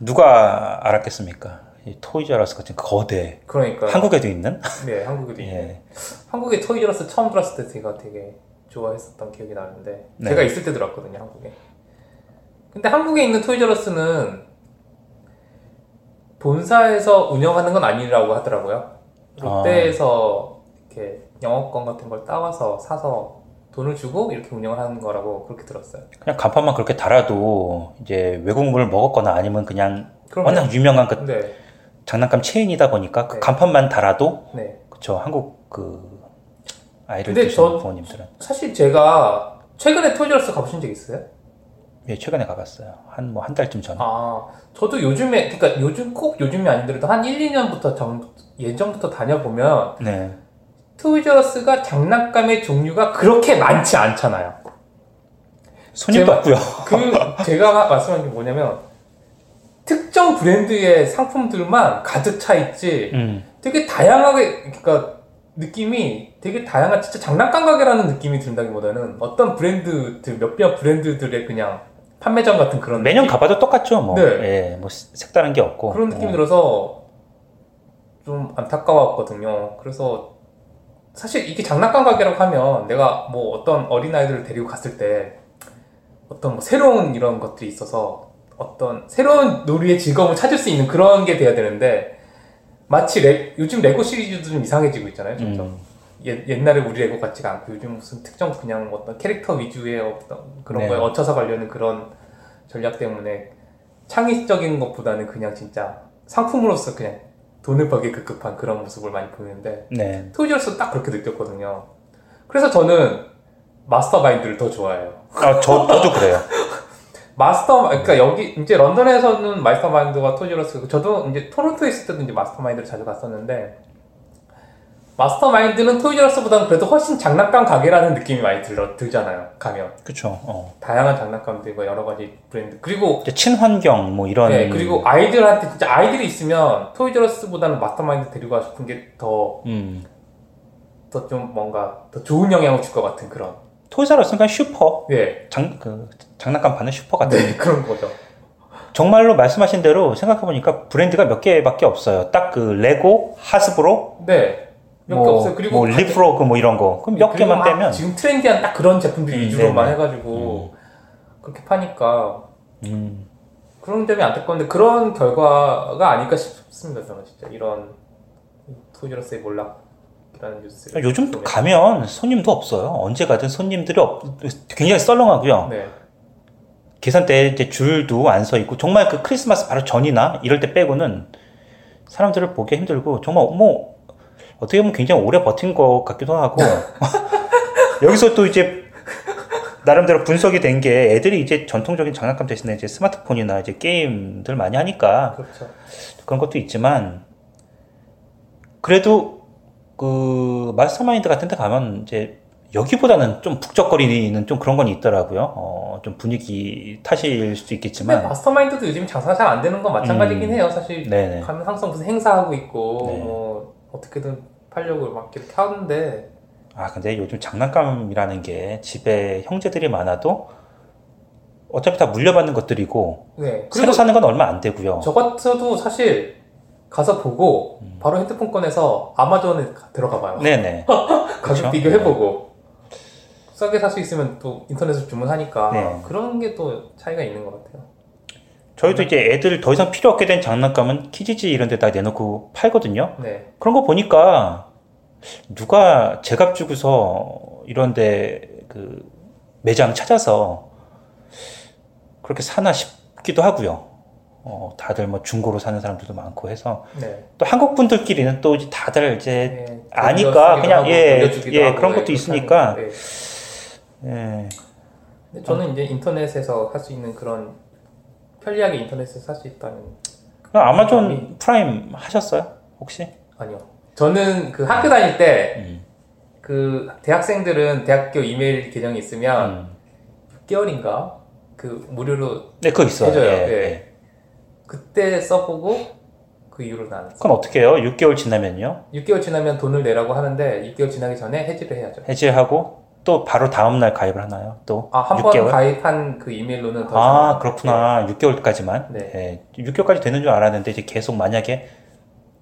누가 알았겠습니까? 이 토이저러스 같은 거대. 그러니까 한국에도 있는? 네 한국에도 [laughs] 있는. 예. 한국에 토이저러스 처음 들었을 때 제가 되게 좋아했었던 기억이 나는데 네. 제가 있을 때 들었거든요 한국에. 근데 한국에 있는 토이저러스는 본사에서 운영하는 건 아니라고 하더라고요. 롯데에서 이렇게 영업권 같은 걸 따와서 사서 돈을 주고 이렇게 운영을 하는 거라고 그렇게 들었어요. 그냥 간판만 그렇게 달아도 이제 외국물을 먹었거나 아니면 그냥 그럼 워낙 유명한 그 네, 장난감 체인이다 보니까 그 네. 간판만 달아도 네. 그쵸 한국 그 아이를 저- 부모님들은 사실 제가 최근에 토이저러스 가보신 적 있어요? 예 최근에 가봤어요 한 뭐 한 달쯤 전에 아, 저도 요즘에, 그러니까 요즘 꼭 요즘이 아니더라도 한 1, 2년부터 전, 예전부터 다녀보면 네 토이저러스가 장난감의 종류가 그렇게 많지 않잖아요. 손님도 없고요 그 제가 말씀한 게 뭐냐면 특정 브랜드의 상품들만 가득 차 있지 음. 되게 다양하게 그러니까 느낌이 되게 다양한 진짜 장난감 가게라는 느낌이 든다기보다는 어떤 브랜드들 몇몇 브랜드들의 그냥 판매점 같은 그런 매년 느낌? 가봐도 똑같죠 뭐. 네. 예, 뭐 스- 색다른 게 없고. 그런 느낌이 어. 들어서 좀 안타까웠거든요. 그래서 사실 이게 장난감 가게라고 하면 내가 뭐 어떤 어린아이들을 데리고 갔을 때 어떤 뭐 새로운 이런 것들이 있어서 어떤 새로운 놀이의 즐거움을 찾을 수 있는 그런 게 돼야 되는데 마치 레- 요즘 레고 시리즈도 좀 이상해지고 있잖아요. 점점. 음. 옛, 옛날에 우리 레고 같지가 않고 요즘 무슨 특정 그냥 어떤 캐릭터 위주의 어떤 그런 네. 거에 얹혀서 가려는 그런 전략 때문에 창의적인 것보다는 그냥 진짜 상품으로서 그냥 돈을 벌기 급급한 그런 모습을 많이 보이는데 네. 토이저스 딱 그렇게 느꼈거든요. 그래서 저는 마스터마인드를 더 좋아해요. 아, 저, 저도 그래요. [laughs] 마스터 그러니까 여기 이제 런던에서는 마스터마인드가 토이저스 저도 이제 토론토에 있을 때도 이제 마스터마인드를 자주 갔었는데 마스터마인드는 토이저스보다는 그래도 훨씬 장난감 가게라는 느낌이 많이 들어 들잖아요. 가면 그쵸. 어. 다양한 장난감들과 여러 가지 브랜드 그리고 친환경, 뭐 이런. 네 그리고 아이들한테 진짜 아이들이 있으면 토이저스보다는 마스터마인드 데리고 가고 싶은 게 더 더 좀 음. 뭔가 더 좋은 영향을 줄 것 같은 그런 토이자러스는 그냥 슈퍼. 네, 장, 그, 장난감 파는 슈퍼 같은. 네 그런 거죠. 정말로 말씀하신 대로 생각해보니까 브랜드가 몇 개밖에 없어요. 딱 그 레고, 하스브로, 네. 몇개 뭐, 없어요. 그리고 뭐 리프로그 뭐 이런 거. 그럼 몇 그리고 개만 막 빼면. 지금 트렌디한 딱 그런 제품들이 음, 위주로만 네네. 해가지고 그렇게 파니까 음. 그런 점이 안타까운데 그런 결과가 아닐까 싶습니다. 저는 진짜 이런 토이저러스의 몰락이라는 뉴스. 요즘 또 가면 손님도 없어요. 언제 가든 손님들이 없, 굉장히 썰렁하고요. 네, 계산대 이제 줄도 안 서 있고 정말 그 크리스마스 바로 전이나 이럴 때 빼고는 사람들을 보기 힘들고 정말 뭐 어떻게 보면 굉장히 오래 버틴 것 같기도 하고 [laughs] 여기서 또 이제 나름대로 분석이 된 게 애들이 이제 전통적인 장난감 대신에 이제 스마트폰이나 이제 게임들 많이 하니까 그렇죠. 그런 것도 있지만 그래도 그 마스터마인드 같은 데 가면 이제 여기보다는 좀 북적거리는 좀 그런 건 있더라고요. 어, 좀 분위기 탓일 수도 있겠지만 마스터마인드도 요즘 장사 잘 안 되는 건 마찬가지긴 음. 해요. 사실 네네. 가면 항상 무슨 행사하고 있고 네. 뭐 어떻게든 팔려고 막 이렇게 하는데 아 근데 요즘 장난감이라는 게 집에 형제들이 많아도 어차피 다 물려받는 것들이고 네. 새로 사는 건 얼마 안 되고요. 저 같아도 사실 가서 보고 음. 바로 핸드폰 꺼내서 아마존에 가- 들어가 봐요. 네네. 가격 그쵸? 비교해보고 싸게 살 수 있으면 또 인터넷으로 주문하니까 네. 그런 게 또 차이가 있는 것 같아요. 저희도 이제 애들 더 이상 필요 없게 된 장난감은 키즈지 이런 데다 내놓고 팔거든요. 네, 그런 거 보니까 누가 제값 주고서 이런 데 그 매장 찾아서 그렇게 사나 싶기도 하고요. 어, 다들 뭐 중고로 사는 사람들도 많고 해서 네. 또 한국 분들끼리는 또 이제 다들 이제 예, 아니까 그냥 예, 예, 그런 예, 것도 있으니까. 하는데, 예. 저는 이제 인터넷에서 할 수 있는 그런 편리하게 인터넷에서 살 수 있다는 그럼 아마존 프라임 하셨어요? 혹시? 아니요. 저는 그 학교 다닐 때 음. 그 대학생들은 대학교 이메일 계정이 있으면 음. 6개월인가 그 무료로 네, 그거 있어요. 해줘요. 예, 예. 예. 그때 써보고 그 이후로는 안. 그건 어떻게 해요? 6개월 지나면요? 6개월 지나면 돈을 내라고 하는데 6개월 지나기 전에 해지를 해야죠. 해지하고 또 바로 다음 날 가입을 하나요? 또 아, 한번 6개월? 가입한 그 이메일로는 더 아, 그렇구나. 6개월까지만. 네. 예. 6개월까지 되는 줄 알았는데 이제 계속 만약에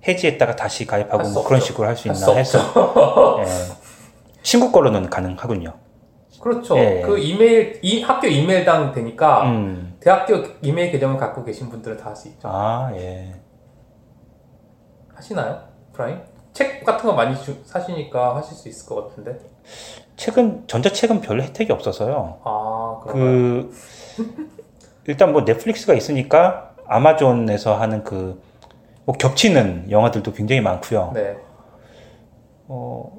해지했다가 다시 가입하고 뭐 그런. 식으로 할 수 있나 해서 예. 친구 걸로는 가능하군요. 그렇죠. 예. 그 이메일 이 학교 이메일당 되니까 음. 대학교 이메일 계정을 갖고 계신 분들은 다 할 수 있죠. 아, 예. 하시나요? 프라임? 책 같은 거 많이 주- 사시니까 하실 수 있을 것 같은데. 책은 전자책은 별 혜택이 없어서요. 아, 그런가요? 그 [laughs] 일단 뭐 넷플릭스가 있으니까 아마존에서 하는 그 뭐 겹치는 영화들도 굉장히 많고요. 네. 어,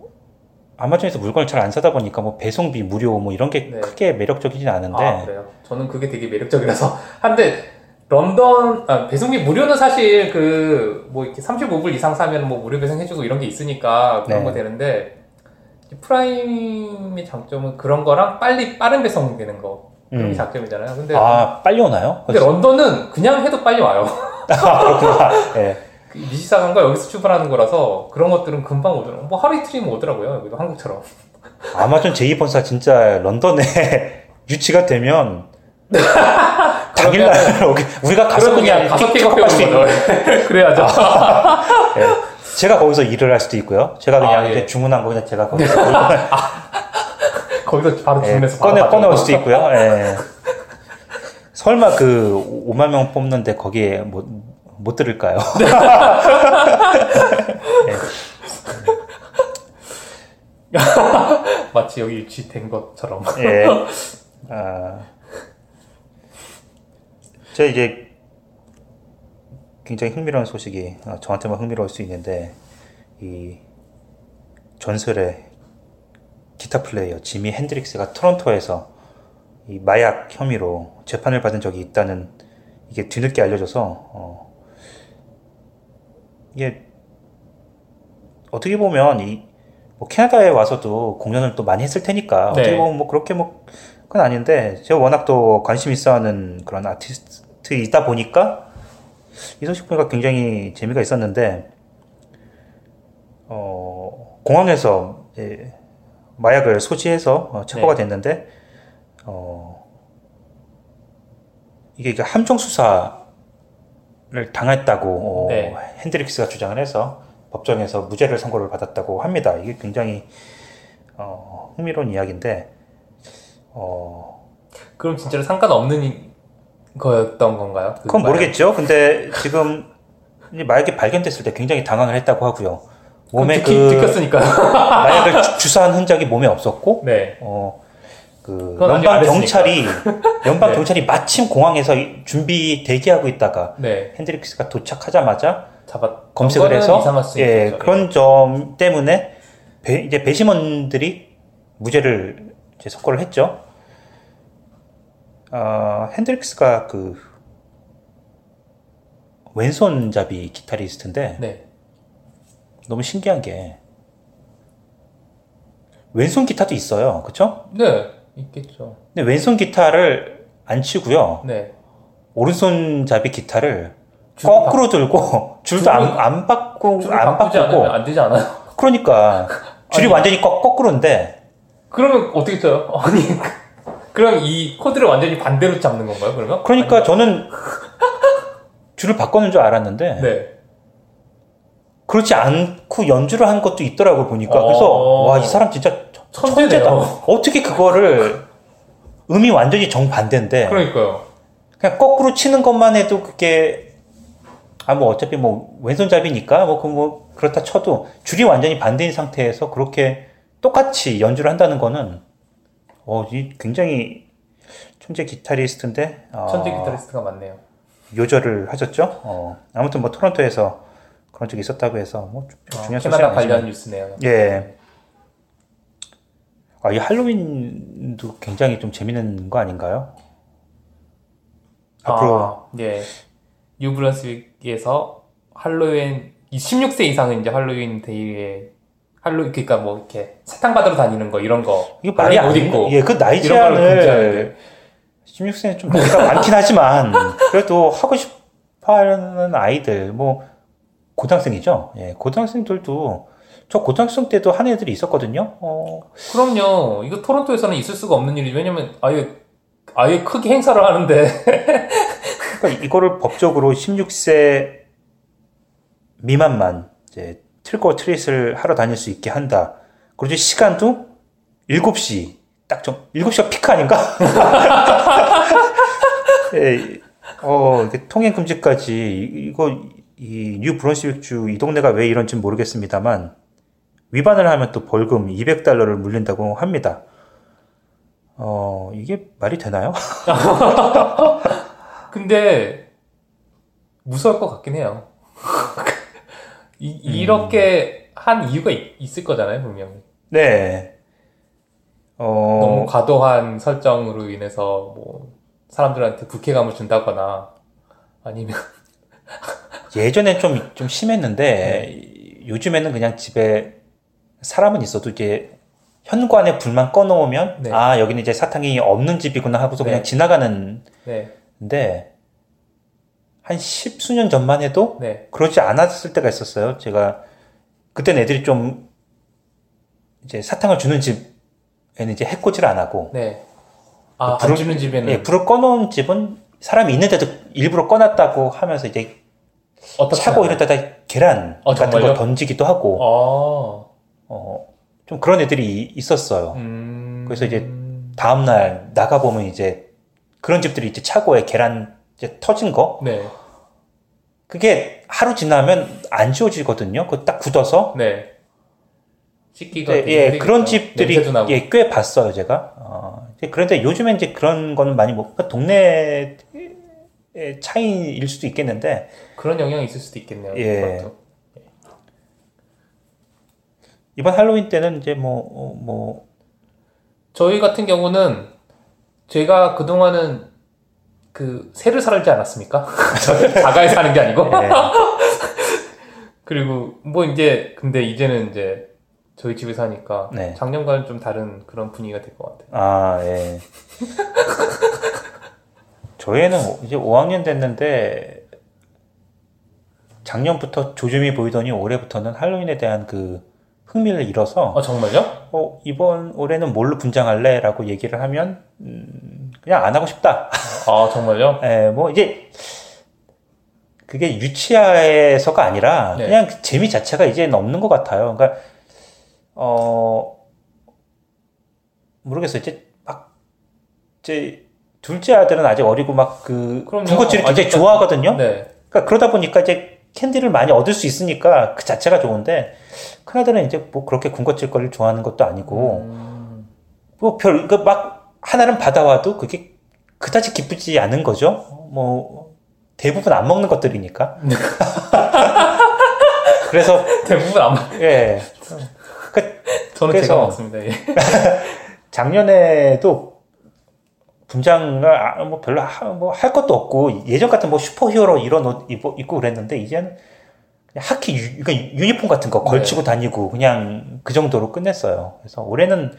아마존에서 물건을 잘 안 사다 보니까 뭐 배송비 무료 뭐 이런 게 네. 크게 매력적이진 않은데 아, 그래요? 저는 그게 되게 매력적이라서. [laughs] 한데, 런던, 아, 배송비 무료는 사실 그, 뭐 이렇게 35불 이상 사면 뭐 무료 배송해주고 이런 게 있으니까 그런 네. 거 되는데, 이 프라임의 장점은 그런 거랑 빨리, 빠른 배송 되는 거. 그런 게 음. 장점이잖아요. 근데, 아 빨리 오나요? 근데 런던은 그냥 해도 빨리 와요. [laughs] 아, 그렇구나. 예. 그 미시사가 여기서 출발하는 거라서 그런 것들은 금방 오더라고요. 뭐 하루 이틀이면 오더라고요. 여기도 한국처럼. [laughs] 아마존 제2본사 진짜 런던에 [laughs] 유치가 되면 당일날 우리가 가서 그냥 가서 픽- 픽업할 수 있는. 그래야죠. 예. 제가 거기서 일을 할 수도 있고요. 제가 그냥 아, 예. 이제 주문한 거 그냥 제가 [laughs] 거기서 거기서 바로 예, 주문해서 바로 꺼내 가져오고. 꺼내 올 수도 있고요. 예. [laughs] 설마 그 5만 명 뽑는데 거기에 못, 못 들을까요? [laughs] 마치 여기 유치된 것처럼. 예. 아, 제가 이제 굉장히 흥미로운 소식이 어, 저한테만 흥미로울 수 있는데 이 전설의 기타 플레이어 지미 핸드릭스가 토론토에서 이 마약 혐의로 재판을 받은 적이 있다는 이게 뒤늦게 알려져서 어, 이게 어떻게 보면 이 뭐 캐나다에 와서도 공연을 또 많이 했을 테니까 네. 어떻게 보면 뭐 그렇게 뭐 그건 아닌데 제가 워낙 또 관심 있어하는 그런 아티스트이다 보니까 이 소식 보니까 굉장히 재미가 있었는데 어, 공항에서 이제 마약을 소지해서 어, 체포가 네. 됐는데 어, 이게 함정 수사를 당했다고 어, 네. 핸드릭스가 주장을 해서 법정에서 무죄를 선고를 받았다고 합니다. 이게 굉장히 어, 흥미로운 이야기인데 어, 그럼 진짜로 상관없는 이- 거였던 건가요? 그 그건? 모르겠죠. 근데 지금 이 마약이 발견됐을 때 굉장히 당황을 했다고 하고요. 몸에 듣기, 그 듣겼으니까. [laughs] 마약을 주- [laughs] 주사한 흔적이 몸에 없었고, 네. 어, 그 연방 안 경찰이 연방 [laughs] 네. 경찰이 마침 공항에서 이- 준비 대기하고 있다가 네. 핸드릭스가 도착하자마자 잡았. 검색을 해서 예, 있겠죠. 그런 점 때문에 배, 이제 배심원들이 무죄를 이제 선고를 했죠. 어, 핸드릭스가 그 왼손잡이 기타리스트인데 네. 너무 신기한 게 왼손 기타도 있어요, 그렇죠? 네. 있겠죠. 근데 왼손 기타를 안 치고요, 네. 오른손잡이 기타를 줄 거꾸로 들고 [laughs] 줄도 안, 안 줄을 안 바꾸고 안 되지 않아요? 그러니까 [laughs] 줄이 아니. 완전히 거, 거꾸로인데 그러면 어떻게 쳐요? [laughs] 아니, 그럼 이 코드를 완전히 반대로 잡는 건가요, 그러면? 그러니까 저는 줄을 바꾸는 줄 알았는데 네. 그렇지 않고 연주를 한 것도 있더라고요 보니까 그래서 어. 와이 사람 진짜 천재네요. 천재다 어떻게 그거를 음이 완전히 정반대인데 그러니까요. 그냥 거꾸로 치는 것만 해도 그게 아 뭐 어차피 뭐 왼손잡이니까 뭐 그뭐 그렇다 쳐도 줄이 완전히 반대인 상태에서 그렇게 똑같이 연주를 한다는 거는 어 이 굉장히 천재 기타리스트인데 어, 천재 기타리스트가 많네요. 요절을 하셨죠. 어, 아무튼 뭐 토론토에서 그런 적이 있었다고 해서 뭐 주- 어, 중요한 소식은 캐나다 관련 뉴스네요. 예. 아, 이 할로윈도 굉장히 좀 재밌는 거 아닌가요? 앞으로 아, 예. 뉴브런스윅에서 할로윈 이 16세 이상은 이제 할로윈 데이에 할로 그러니까 뭐 이렇게 사탕 받으러 다니는 거 이런 거 이게 말이 안 못. 입고 예, 그 나이 제한을 금지하는데. 16세는 좀 나이가 많긴 하지만 그래도 하고 싶어하는 아이들 뭐 고등학생이죠. 예, 고등학생들도 저 고등학생 때도 한 애들이 있었거든요. 어, 그럼요. 이거 토론토에서는 있을 수가 없는 일이죠. 왜냐면 아예 아예 크게 행사를 하는데 그러니까 이거를 법적으로 16세 미만만 이제 틀고 트릿을 하러 다닐 수 있게 한다. 그리고 시간도 7시 딱 좀, 7시가 피크 아닌가? [laughs] 예, 어, 이게 통행 금지까지 이- 이거 이 뉴 브런스윅주 이 동네가 왜 이런지 는 모르겠습니다만 위반을 하면 또 벌금 200달러를 물린다고 합니다. 어, 이게 말이 되나요? [laughs] 근데 무서울 것 같긴 해요. 이, 이렇게 한 이유가 있, 있을 거잖아요, 분명히. 네. 어, 너무 과도한 설정으로 인해서 뭐 사람들한테 불쾌감을 준다거나 아니면 [laughs] 예전엔 좀, 좀 심했는데, 요즘에는 그냥 집에 사람은 있어도 이제 현관에 불만 꺼놓으면, 네. 아, 여기는 이제 사탕이 없는 집이구나 하고서 그냥 네. 지나가는, 네, 데 한 십수년 전만 해도 네, 그러지 않았을 때가 있었어요. 제가, 그땐 애들이 좀, 이제 사탕을 주는 집에는 이제 해코지를 안 하고, 네. 아, 안 불을- 주는 집에는 예, 불을 꺼놓은 집은 사람이 있는데도 일부러 꺼놨다고 하면서 이제 차고 때다 계란 어, 같은 정말요? 걸 던지기도 하고, 어, 어, 좀 그런 애들이 있었어요. 음, 그래서 이제 다음날 나가보면 이제 그런 집들이 이제 차고에 계란 이제 터진 거, 네, 그게 하루 지나면 안 지워지거든요. 그거 딱 굳어서. 네. 씻기가 예, 되게 예. 그런 집들이. 예, 꽤 봤어요, 제가. 어, 그런데 요즘엔 이제 그런 거는 많이 못, 그러니까 동네의 차이일 수도 있겠는데, 그런 영향이 있을 수도 있겠네요. 예. 그것도. 이번 할로윈 때는 이제 뭐, 어, 뭐, 저희 같은 경우는 제가 그동안은 그 새를 살지 않았습니까? [laughs] 자가에 사는 게 아니고. 예, [laughs] 그리고 뭐 이제 근데 이제는 이제 저희 집에 사니까 네. 작년과는 좀 다른 그런 분위기가 될 것 같아요. 아, 예. 저희는 이제 5학년 됐는데, 작년부터 조짐이 보이더니 올해부터는 할로윈에 대한 그 흥미를 잃어서, 아 정말요? 어, 이번 올해는 뭘로 분장할래? 라고 얘기를 하면, 음, 그냥 안 하고 싶다. 아 정말요? [laughs] 예, 뭐, 이제, 그게 유치해서가 아니라, 네. 그냥 그 재미 자체가 이제는 없는 것 같아요. 그러니까, 어, 모르겠어요. 이제 막, 이제, 둘째 아들은 아직 어리고 막 그. 군것질을 굉장히 좋아하거든요. 네. 그러니까 그러다 보니까 이제 캔디를 많이 얻을 수 있으니까 그 자체가 좋은데, 큰아들은 이제 뭐 그렇게 군것질 거리를 좋아하는 것도 아니고, 음, 뭐 별, 그막 하나는 받아와도 그게 그다지 기쁘지 않은 거죠. 뭐 대부분 안 먹는 것들이니까. [laughs] 그래서 대부분 안 먹- 예. 그 저는 그래서- 제가 먹습니다. 예. [laughs] 작년에도 분장을 아, 뭐 별로 뭐 할 것도 없고 예전 같은 뭐 슈퍼히어로 이런 옷 입고, 그랬는데 이제는 하키 유, 그러니까 유니폼 같은 거 걸치고 다니고 그냥 그 정도로 끝냈어요. 그래서 올해는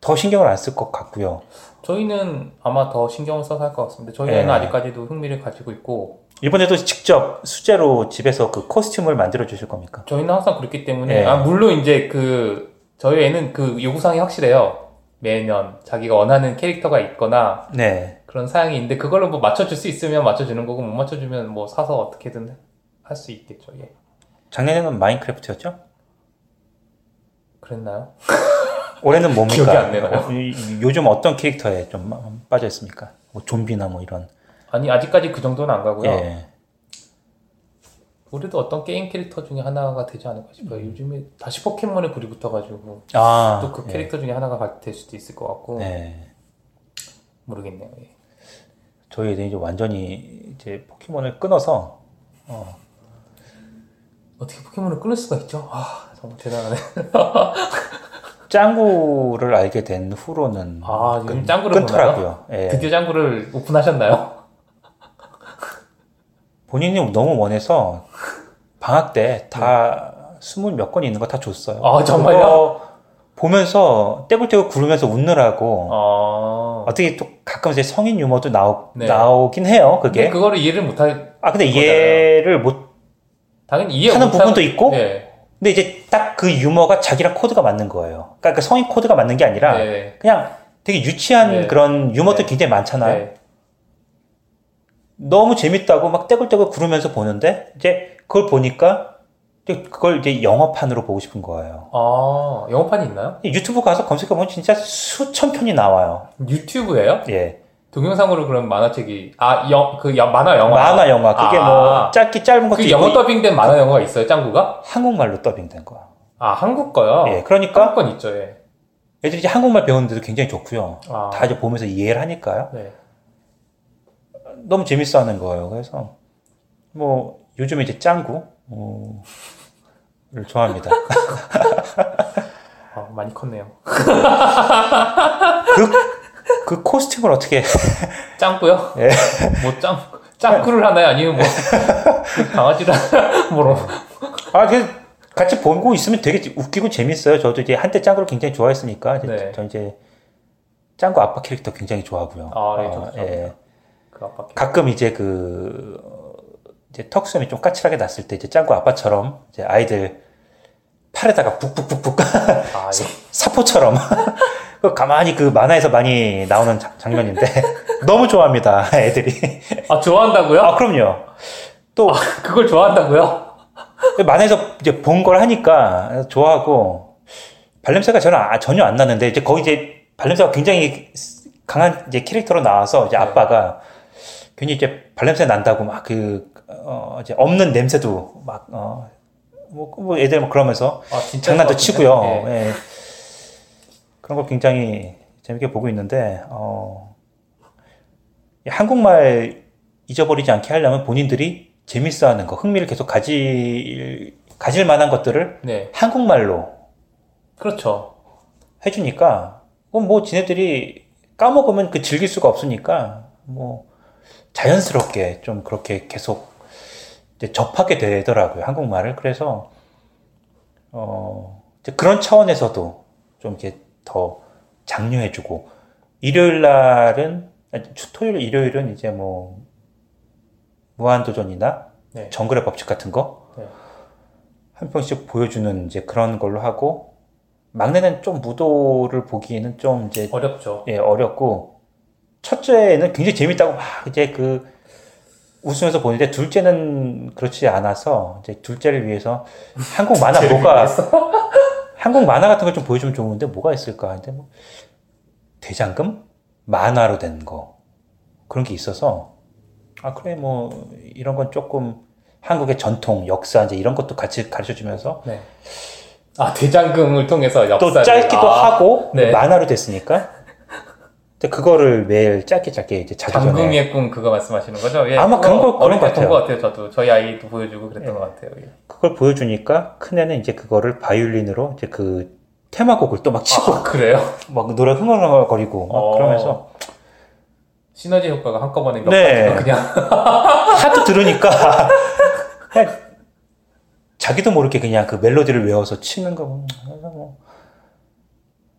더 신경을 안 쓸 것 같고요. 저희는 아마 더 신경을 써서 할 것 같습니다. 저희는 네. 아직까지도 흥미를 가지고 있고 이번에도 직접 수제로 집에서 그 코스튬을 만들어 주실 겁니까? 저희는 항상 그렇기 때문에 네. 아 물론 이제 그 저희 애는 그 요구사항이 확실해요. 매년 자기가 원하는 캐릭터가 있거나 네. 그런 사양이 있는데 그걸로 뭐 맞춰줄 수 있으면 맞춰주는 거고 못 맞춰주면 뭐 사서 어떻게든 할 수 있겠죠. 예. 작년에는 마인크래프트였죠? 그랬나요? [laughs] 올해는 뭡니까? 기억이 안 나요. 어, 요즘 어떤 캐릭터에 좀 빠져 있습니까? 뭐 좀비나 뭐 이런. 아니 아직까지 그 정도는 안 가고요. 예. 우리도 어떤 게임 캐릭터 중에 하나가 되지 않을까 싶어요. 요즘에 다시 포켓몬에 불이 붙어가지고 아. 또그 예. 캐릭터 중에 하나가 갈- 될 수도 있을 것 같고 네. 모르겠네요. 예. 저희 이제 완전히 이제 포켓몬을 끊어서 어, 어떻게 포켓몬을 끊을 수가 있죠? 아 정말 대단하네. [laughs] 짱구를 알게 된 후로는 아 끊, 짱구를? 끊더라고요. 예. 드디어 짱구를 오픈하셨나요? [laughs] 본인이 너무 원해서 방학 때다 스물 몇 권 있는 거 다 줬어요. 아, 정말요? 보면서 떼굴떼굴 구르면서 웃느라고 어. 어떻게 또 가끔 이제 성인 유머도 나오, 네. 나오긴 해요. 근데 그게. 그거를 이해를 못할 아 근데. 이해를 못 당연히 이해 하는 부분도 있고 네. 근데 이제 딱 그 유머가 자기랑 코드가 맞는 거예요. 그러니까 그 성인 코드가 맞는 게 아니라 네. 그냥 되게 유치한 네. 그런 유머도 네. 굉장히 많잖아요. 네. 너무 재밌다고 막 떼굴떼굴 구르면서 보는데 이제 그걸 보니까 그걸 이제 영어판으로 보고 싶은 거예요. 아 영어판이 있나요? 유튜브 가서 검색해보면 진짜 수천 편이 나와요. 유튜브예요? 예. 동영상으로 그런 만화책이 아영그 만화 영화 만화 영화. 그게 아. 뭐 짧기 짧은 것도 그 영어 더빙된 만화 영화가 있어요 짱구가? 한국말로 더빙된 거야. 아 한국 거요? 예. 그러니까 한국 건 있죠 예. 애들이 이제 한국말 배우는데도 굉장히 좋고요. 아. 다 이제 보면서 이해를 하니까요. 네. 너무 재밌어 하는 거예요. 그래서 뭐 요즘에 이제 짱구 어, 를 좋아합니다. [laughs] 아, 많이 컸네요. 그, 그 코스튬을 어떻게 [laughs] 짱구요? 예. 뭐짱 짱구를 하나요? 아니면 뭐그 강아지를? [laughs] 뭐로? 아, 그 같이 보고 있으면 되게 웃기고 재밌어요. 저도 이제 한때 짱구를 굉장히 좋아했으니까 네. 저 이제 짱구 아빠 캐릭터 굉장히 좋아하고요. 아, 예, 어. 예. 그 아빠 캐- 가끔 이제 그 어, 이제 턱수염이 좀 까칠하게 났을 때 이제 짱구 아빠처럼 이제 아이들 팔에다가 북북북북 아 예. [laughs] 사포처럼 그 가만히 그 만화에서 많이 나오는 장- 장면인데 [laughs] 너무 좋아합니다 애들이 아 좋아한다고요? 아 그럼요 또 그걸 좋아한다고요? 만화에서 이제 본 걸 하니까 좋아하고 발냄새가 저는 아- 전혀 안 나는데 이제 거기 이제 발냄새가 굉장히 강한 이제 캐릭터로 나와서 이제 네. 아빠가 괜히 이제 발냄새 난다고 막그 어, 이제 없는 냄새도 막 어, 뭐, 뭐 애들 막 그러면서 아 장난도 치고요. 예. 예. 그런 걸 굉장히 재밌게 보고 있는데 어, 이 한국말 잊어버리지 않게 하려면 본인들이 재밌어하는 거, 흥미를 계속 가질 가질 만한 것들을 네. 한국말로 그렇죠. 해주니까 그건 뭐 지네들이 까먹으면 그 즐길 수가 없으니까 뭐 자연스럽게 좀 그렇게 계속 접하게 되더라고요 한국말을 그래서 어 그런 차원에서도 좀 이렇게 더 장려해주고 일요일 날은 아니, 토요일 일요일은 이제 뭐 무한도전이나 네. 정글의 법칙 같은 거 네. 한 편씩 보여주는 이제 그런 걸로 하고 막내는 좀 무도를 보기에는 좀 이제 어렵죠. 예, 어렵고 첫째는 굉장히 재밌다고 막 이제 그 웃으면서 보는데 둘째는 그렇지 않아서 이제 둘째를 위해서 한국 만화 뭐가? 한국 만화 같은 걸 좀 보여주면 좋은데 뭐가 있을까 하는데 뭐 대장금? 만화로 된 거. 그런 게 있어서. 아 그래 뭐 이런 건 조금 한국의 전통 역사 이제 이런 것도 같이 가르쳐 주면서 네. 아 대장금을 통해서 역사 또 짧기도 하고 네. 만화로 됐으니까 근데 그거를 매일 짧게 짧게 이제 자기 전에 장금이의 꿈 그거 말씀하시는 거죠? 예, 아마 그런 거- 그런 것 같아요. 본것 같아요. 저도 저희 아이도 보여주고 그랬던 예. 것 같아요. 예. 그걸 보여주니까 큰 애는 이제 그거를 바이올린으로 이제 그 테마곡을 또 막 치고 아, 그래요? [laughs] 막 노래 흥얼흥얼거리고 막 어. 그러면서 시너지 효과가 한꺼번에 몇 네. 그냥 [laughs] 하도 들으니까 [laughs] 그냥 자기도 모르게 그냥 그 멜로디를 외워서 치는 거 뭐. 그래서 뭐.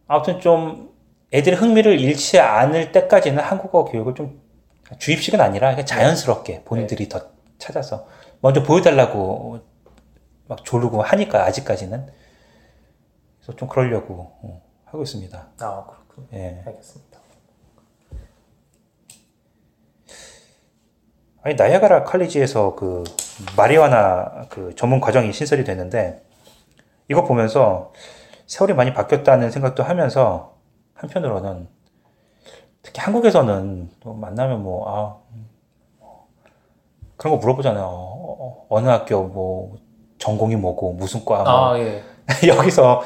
아무튼 좀 애들의 흥미를 잃지 않을 때까지는 한국어 교육을 좀 주입식은 아니라 그냥 자연스럽게 본인들이 더 찾아서 먼저 보여달라고 막 조르고 하니까 아직까지는 그래서 좀 그러려고 어, 하고 있습니다. 아 그렇군요. 예. 알겠습니다. 아니 나야가라 칼리지에서 그 마리화나 그 전문 과정이 신설이 됐는데 이거 보면서 세월이 많이 바뀌었다는 생각도 하면서 한편으로는 특히 한국에서는 또 만나면 뭐 아, 뭐 그런 거 물어보잖아요. 어, 어느 학교 뭐 전공이 뭐고 무슨 과 뭐. 아 예. [laughs] 여기서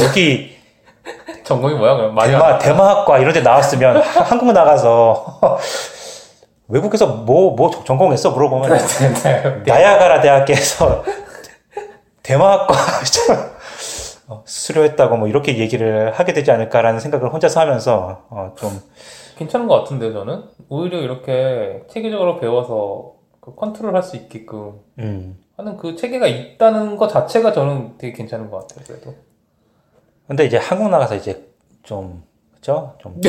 여기 [laughs] 전공이 뭐야 그럼? 대마, 대마학과 이런 데 나왔으면 하- 한국 나가서 [laughs] 외국에서 뭐, 뭐 전공했어? 물어보면 네. 나야가라 대학교에서 대마학과 어, 수료했다고 뭐 이렇게 얘기를 하게 되지 않을까라는 생각을 혼자서 하면서 어, 좀 괜찮은 것 같은데 저는 오히려 이렇게 체계적으로 배워서 그 컨트롤 할 수 있게끔 음. 하는 그 체계가 있다는 것 자체가 저는 되게 괜찮은 것 같아요. 그래도 근데 이제 한국 나가서 이제 좀 그죠? 좀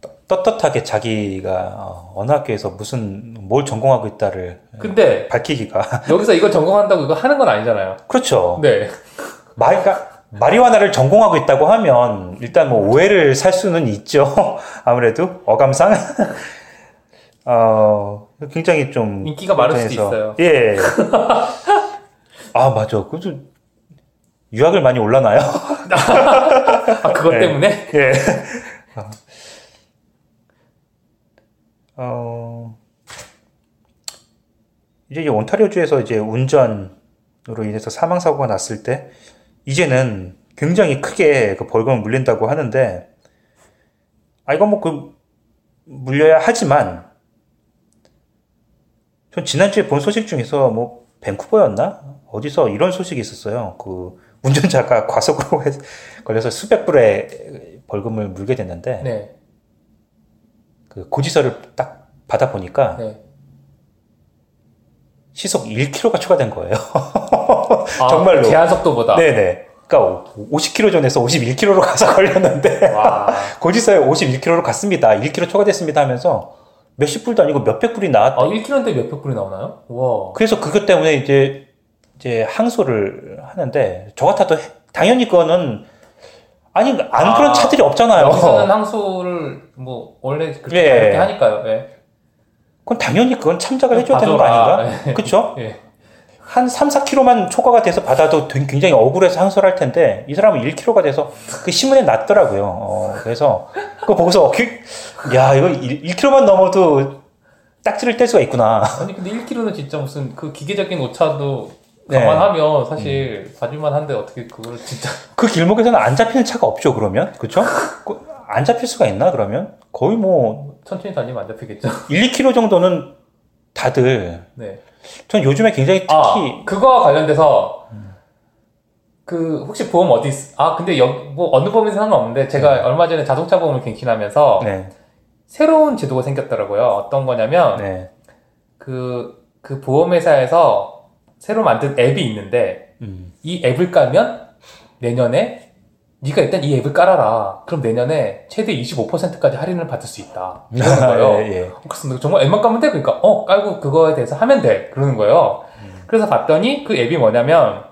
떳- 떳떳하게 자기가 어, 어느 학교에서 무슨 뭘 전공하고 있다를 근데 밝히기가 여기서 이걸 전공한다고 이거 하는 건 아니잖아요. 그렇죠. 네. 마, 그러니까 마리화나를 전공하고 있다고 하면 일단 뭐 오해를 살 수는 있죠. [laughs] 아무래도 어감상 [laughs] 어 굉장히 좀 인기가 많을 수도 있어요. 예. 아 맞아. 그래도 유학을 많이 올라나요? [laughs] 아 그것 네. 때문에 예. 어, 이제 이 온타리오주에서 이제 운전으로 인해서 사망 사고가 났을 때 이제는 굉장히 크게 그 벌금을 물린다고 하는데 아 이건 뭐 그 물려야 하지만 전 지난주에 본 소식 중에서 뭐 밴쿠버였나 어디서 이런 소식이 있었어요. 그 운전자가 [laughs] 과속으로 해- 걸려서 수백 불의 벌금을 물게 됐는데 네. 그 고지서를 딱 받아 보니까 네. 시속 1km가 추가된 거예요. [laughs] 아, 정말로. 제한 속도보다. 네네. 그러니까 50km 전에서 51km로 가서 걸렸는데 와. [laughs] 고지서에 51km로 갔습니다. 1km 초과됐습니다 하면서 몇십 불도 아니고 몇백 불이 나왔다. 아 1km인데 몇백 불이 나오나요? 와. 그래서 그것 때문에 이제 이제 항소를 하는데 저 같아도 해- 당연히 그거는 아니 안 아, 그런 차들이 없잖아요. 여기서는 항소를 뭐 원래 그렇게 예. 하니까요. 예. 그건 당연히 그건 참작을 해줘야 되는 거. 아닌가? 예. 그쵸? 예. 한 3, 4km만 초과가 돼서 받아도 되- 굉장히 억울해서 항소를 할 텐데 이 사람은 1km가 돼서 그 신문에 났더라고요. 어, 그래서 그거 보고서 그, 야 이거 1, 1km만 넘어도 딱지를 뗄 수가 있구나. 아니 근데 1km는 진짜 무슨 그 기계적인 오차도 네. 감안하면 사실 봐줄만 한데 어떻게 그걸 진짜 [laughs] 그 길목에서는 안 잡히는 차가 없죠 그러면 그쵸? 그- 안 잡힐 수가 있나 그러면? 거의 뭐 천천히 다니면 안 잡히겠죠. 1, 2km 정도는 다들 네. 전 요즘에 굉장히 특히 아 그거와 관련돼서 그 혹시 보험 어디 있... 아 근데 여기 뭐 어느 보험인지 상관없는데 제가 얼마 전에 자동차 보험을 갱신하면서 네, 새로운 제도가 생겼더라고요. 어떤 거냐면 네, 그, 그 보험회사에서 새로 만든 앱이 있는데 음. 이 앱을 깔면 내년에 네가 일단 이 앱을 깔아라. 그럼 내년에 최대 25%까지 할인을 받을 수 있다. 이러는 거예요. 예, 예. 그래서 정말 앱만 깔면 돼? 그러니까 어 깔고 그거에 대해서 하면 돼. 그러는 거예요. 그래서 봤더니 그 앱이 뭐냐면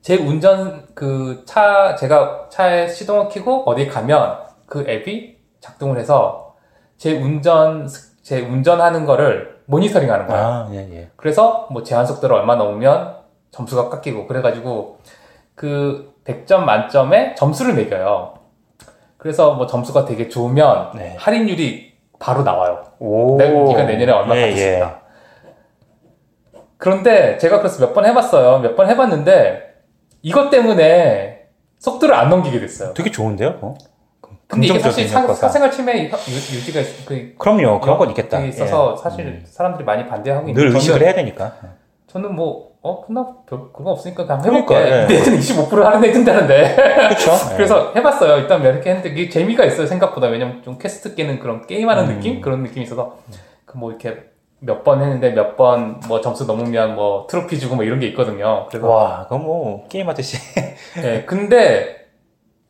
제 운전 그 차 제가 차에 시동을 켜고 어디 가면 그 앱이 작동을 해서 제 운전 스- 제 운전하는 거를 모니터링하는 거예요. 아, 예, 예. 그래서 뭐 제한 속도를 얼마 넘으면 점수가 깎이고 그래가지고 그 100점 만점에 점수를 매겨요. 그래서 뭐 점수가 되게 좋으면 네. 할인율이 바로 나와요. 오, 내, 네가 내년에 얼마 예, 수 예. 그런데 제가 그래서 몇 번 해봤어요. 몇 번 해봤는데 이것 때문에 속도를 안 넘기게 됐어요. 되게 좋은데요? 어? 근데 이게 사실 사. 사생활 침해 유- 유지가 있, 그, 그럼요, 그런 건 있겠다. 있어서 예. 사실 음. 사람들이 많이 반대하고 늘 있는데 의식을 해야 되니까. 저는 뭐, 어, 끝나, 별, 그거 없으니까 그냥 그러니까, 해볼게. 예. 근데 25% 할인해 준다는데. 그렇죠. 그래서 해봤어요. 일단 이렇게 했는데 이게 재미가 있어요, 생각보다. 왜냐면 좀 퀘스트 깨는 그런 게임하는 음. 느낌? 그런 느낌이 있어서. 그 뭐 이렇게 몇 번 했는데 몇 번 뭐 점수 넘으면 뭐 트로피 주고 뭐 이런 게 있거든요. 그래서. 와, 그거 뭐 게임 하듯이. [laughs] 예, 근데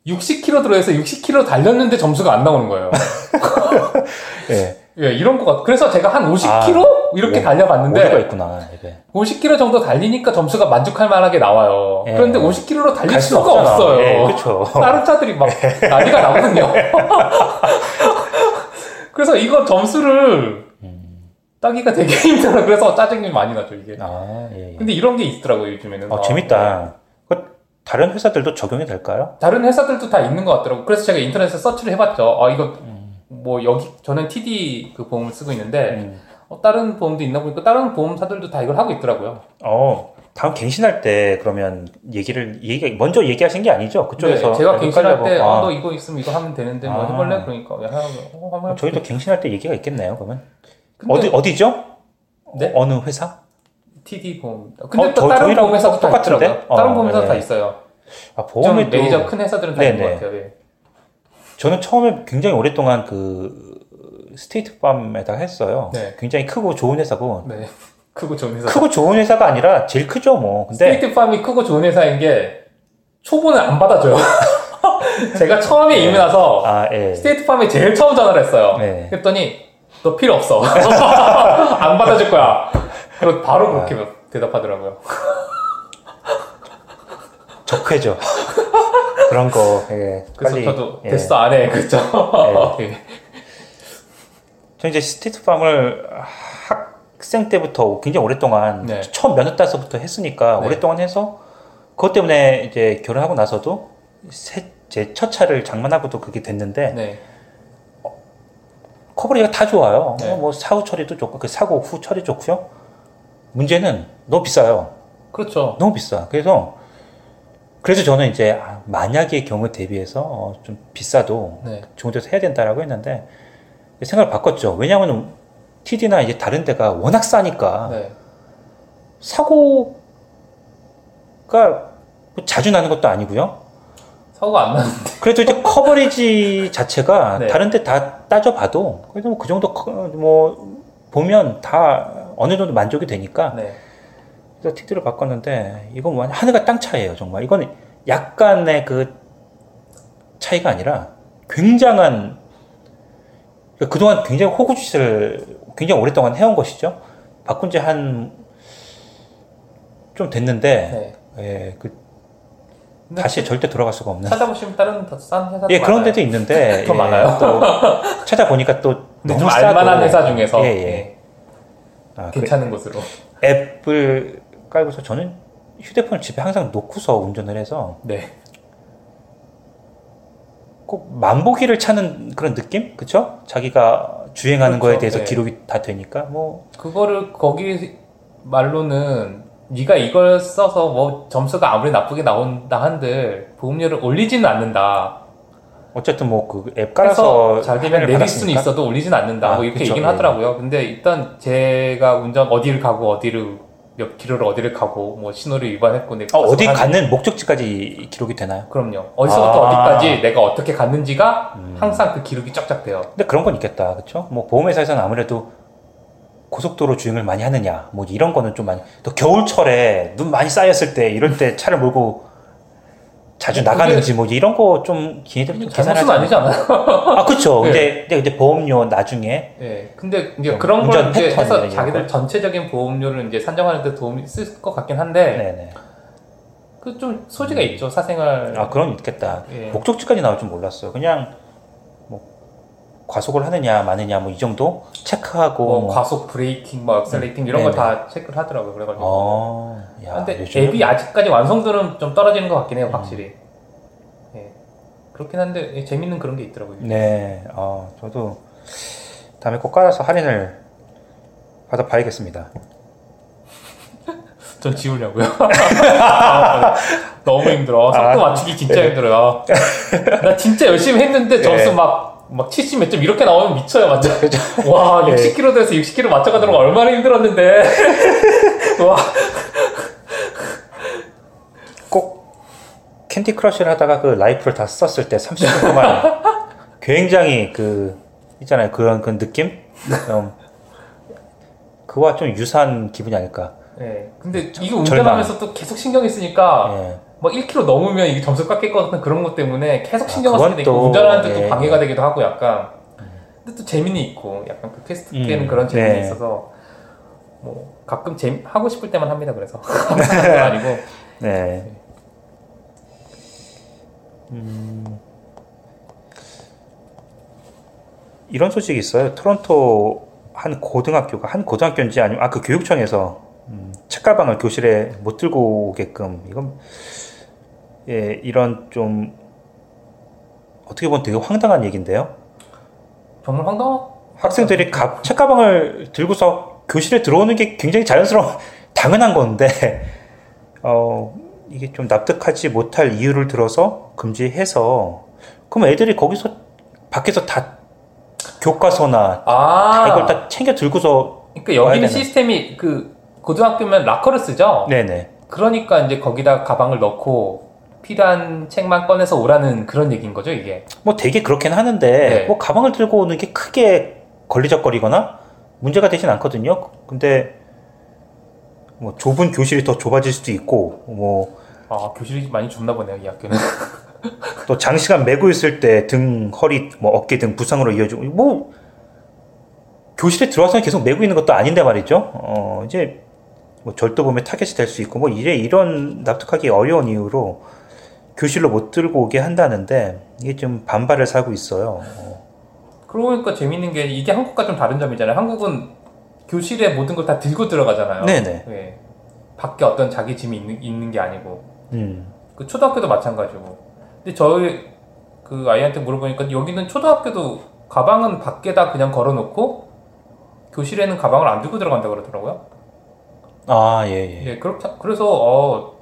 60km 들어서 60km 달렸는데 점수가 안 나오는 거예요. [laughs] 예. 예, 이런 거 같. 그래서 제가 한 50km 이렇게 오- 달려봤는데 오류가 있구나. 이게. 50km 정도 달리니까 점수가 만족할 만하게 나와요. 예. 그런데 50km로 달릴 수 수가 없잖아. 없어요. 예, 그렇죠. 다른 차들이 막 [laughs] 난리가 나거든요. 그래서 이거 점수를 음. 따기가 되게 [laughs] 힘들어요. 그래서 짜증이 많이 나죠, 이게. 아, 예, 예. 근데 이런 게 있더라고요, 요즘에는. 아, 재밌다. 그 다른 회사들도 적용이 될까요? 다른 회사들도 다 있는 것 같더라고요. 그래서 제가 인터넷에 서치를 해봤죠. 아, 이거 음. 뭐 여기, 저는 TD 그 보험을 쓰고 있는데, 음. 어, 다른 보험도 있나 보니까 다른 보험사들도 다 이걸 하고 있더라고요. 어, 다음 갱신할 때 그러면 얘기를 얘기 먼저 얘기하신 게 아니죠? 그쪽에서 네, 제가 갱신할 때, 아, 어, 너 이거 있으면 이거 하면 되는데 뭐 아. 해볼래? 그러니까 왜 하면 어. 저희도 갱신할 때 얘기가 있겠네요. 그러면 어디 어디죠? 네? 어, 느 회사? TD 보험. 근데 어, 또 저- 다른 보험회사도 다 똑같은데? 있더라고요. 다른 어, 보험회사 네. 다 있어요. 아 좀 보험에도 메이저 큰 회사들은 다 있는 것 네네. 같아요. 예. 저는 처음에 굉장히 오랫동안 그 스테이트팜에다가 했어요. 네. 굉장히 크고 좋은 회사고 네. 크고 좋은 회사. 크고 좋은 회사가 아니라 제일 크죠 뭐. 근데 스테이트 팜이 크고 좋은 회사인 게 초보는 안 받아줘요. [laughs] 제가 처음에 이민 와서 아 예. 스테이트 팜에 제일 처음 전화를 했어요. 네. 그랬더니 너 필요 없어. [laughs] 안 받아줄 거야. 그리고 바로 그렇게 아. 대답하더라고요. [laughs] 적회죠. 그런 거 예. 그래서 빨리 저도 예. 됐어 안 해. 그랬죠. 예. 저 이제 스테이트팜을 학생 때부터 굉장히 오랫동안 네. 처음 면허 따서부터 했으니까 네. 오랫동안 해서 그것 때문에 이제 결혼하고 나서도 제 첫 차를 장만하고도 그게 됐는데 네. 커버리가 다 좋아요. 네. 어, 뭐 사후 처리도 좋고 그 사고 후 처리 좋고요. 문제는 너무 비싸요. 그렇죠. 너무 비싸. 그래서 그래서 저는 이제 아, 만약의 경우 대비해서 어, 좀 비싸도 네. 좋은 데서 해야 된다라고 했는데 생각을 바꿨죠. 왜냐하면 TD나 이제 다른 데가 워낙 싸니까 네. 사고가 뭐 자주 나는 것도 아니고요. 사고가 안 나는데. 그래도 이제 커버리지 자체가 [laughs] 네. 다른 데 다 따져봐도 그래도 뭐 그 정도 커- 뭐 보면 다 어느 정도 만족이 되니까 네. 그래서 TD를 바꿨는데 이건 뭐 하늘과 땅 차이예요 정말 이건 약간의 그 차이가 아니라 굉장한 그러니까 그동안 굉장히 호구짓을 굉장히 오랫동안 해온 것이죠 바꾼 지 한 좀 됐는데 네. 예, 그 다시 절대 돌아갈 수가 없는 찾아보시면 다른 더 싼 회사도 예 그런. 데도 있는데 [laughs] 더 예, 많아요. 또 찾아보니까 또 [laughs] 너무 좀 싸고 알만한 회사 중에서 예, 예. 예, 아, 그 괜찮은 곳으로. 앱을 깔고서 저는 휴대폰을 집에 항상 놓고서 운전을 해서 네. 꼭 만보기를 찾는 그런 느낌? 그쵸? 자기가 주행하는 거에 그렇죠. 대해서 네. 기록이 다 되니까 뭐 그거를 거기 말로는 네가 이걸 써서 뭐 점수가 아무리 나쁘게 나온다 한들 보험료를 올리지는 않는다. 어쨌든 뭐 그 앱 깔아서 잘 되면 할인을 내릴 수는. 있어도 올리진 않는다. 아, 뭐 이렇게 그쵸. 얘기는 예. 하더라고요. 근데 일단 제가 운전 어디를 가고 어디를 몇 킬로를 어디를 가고 뭐 신호를 위반했고 내가 아, 어디 가는 목적지까지 기록이 되나요? 그럼요. 어디서부터 아. 어디까지 내가 어떻게 갔는지가 음. 항상 그 기록이 쫙쫙 돼요. 근데 그런 건 있겠다, 그렇죠? 뭐 보험회사에서는 아무래도 고속도로 주행을 많이 하느냐, 뭐 이런 거는 좀 많이. 또 겨울철에 눈 많이 쌓였을 때 이럴 때 차를 몰고 자주 나가는지 뭐 이런 거좀 계산하지 잘못은 아니지 않아요? 아, 그렇죠. 네. [laughs] 근데, 근데 이제 보험료 나중에 예. 근데 이제 좀 그런 걸 이제 해서 자기들 거. 전체적인 보험료를 이제 산정하는 데 도움이 쓸것 같긴 한데 네네. 그좀 소지가 있죠 사생활. 아, 그런 게 있겠다. 예. 목적지까지 나올 줄 몰랐어요. 그냥 뭐 과속을 하느냐 마느냐 뭐 이 정도 체크하고 뭐 뭐. 과속 브레이킹, 뭐 액셀레이팅 이런. 거다 체크를 하더라고요. 그래가지고. 어, 야, 근데 앱이 아직까지 완성도는 좀 떨어지는 것 같긴 해요, 확실히. 예. 그렇긴 한데 예, 재밌는 그런 게 있더라고요. 네, 어, 저도 다음에 꼭 깔아서 할인을 받아 봐야겠습니다. [laughs] 전 지우려고요. [laughs] 너무 힘들어. 속도 아. 맞추기 진짜 힘들어요. 나 진짜 열심히 했는데 점수 네. 막, 막 70 몇 점 이렇게 나오면 미쳐요, 완전. [laughs] 와, 네. 60km 돼서 60km 맞춰가는 거 얼마나 힘들었는데. [laughs] 와, 꼭 캔디 크러쉬를 하다가 그 라이프를 다 썼을 때 30분 동안 [laughs] 굉장히 그 있잖아요 그런 그 느낌 좀 그와 좀 유사한 기분이 아닐까. 예. 근데 이거 운전하면서 또 계속 신경이 쓰니까 예. 막 1km 넘으면 이게 점수 깎일 것 같은 그런 것 때문에 계속 신경 아, 쓰게 그건 되고 또, 운전하는데 또 예. 방해가 되기도 하고 약간 근데 또 재미는 있고 약간 그 퀘스트 깨는 음, 그런 재미는 네. 있어서 뭐 가끔 재미 하고 싶을 때만 합니다 그래서 [laughs] 항상 하는 건 아니고 [laughs] 네. 음, 이런 소식이 있어요. 토론토 한 고등학교가 한 고등학교인지 아니면 아 그 교육청에서 음, 책가방을 교실에 못 들고 오게끔 이건 예 이런 좀 어떻게 보면 되게 황당한 얘기인데요. 정말 황당한 학생들이 가, 책가방을 들고서 교실에 들어오는 게 굉장히 자연스러운 [laughs] 당연한 건데 어, 이게 좀 납득하지 못할 이유를 들어서 금지해서 그럼 애들이 거기서 밖에서 다 교과서나 아, 다 이걸 다 챙겨 들고서 그러니까 여기는. 시스템이 그 고등학교면 락커를 쓰죠. 네네 그러니까 이제 거기다 가방을 넣고 필요한 책만 꺼내서 오라는 그런 얘기인 거죠, 이게. 뭐 되게 그렇긴 하는데 네. 뭐 가방을 들고 오는 게 크게 걸리적거리거나 문제가 되진 않거든요. 근데 뭐 좁은 교실이 더 좁아질 수도 있고 뭐 아, 교실이 많이 좁나 보네요, 이 학교는. [laughs] 또 장시간 메고 있을 때 등, 허리, 뭐 어깨 등 부상으로 이어지고 뭐 교실에 들어와서 계속 메고 있는 것도 아닌데 말이죠. 어 이제 뭐 절도 보면 타겟이 될 수 있고 뭐 이래 이런 납득하기 어려운 이유로 교실로 못 들고 오게 한다는데 이게 좀 반발을 사고 있어요. 어, 그러고 보니까 재밌는 게 이게 한국과 좀 다른 점이잖아요. 한국은 교실에 모든 걸 다 들고 들어가잖아요. 네네. 네. 밖에 어떤 자기 짐이 있는, 있는 게 아니고. 음. 그 초등학교도 마찬가지고. 근데 저희 그 아이한테 물어보니까 여기는 초등학교도 가방은 밖에다 그냥 걸어놓고 교실에는 가방을 안 들고 들어간다 그러더라고요. 아, 예, 예. 예, 그렇다. 그래서 어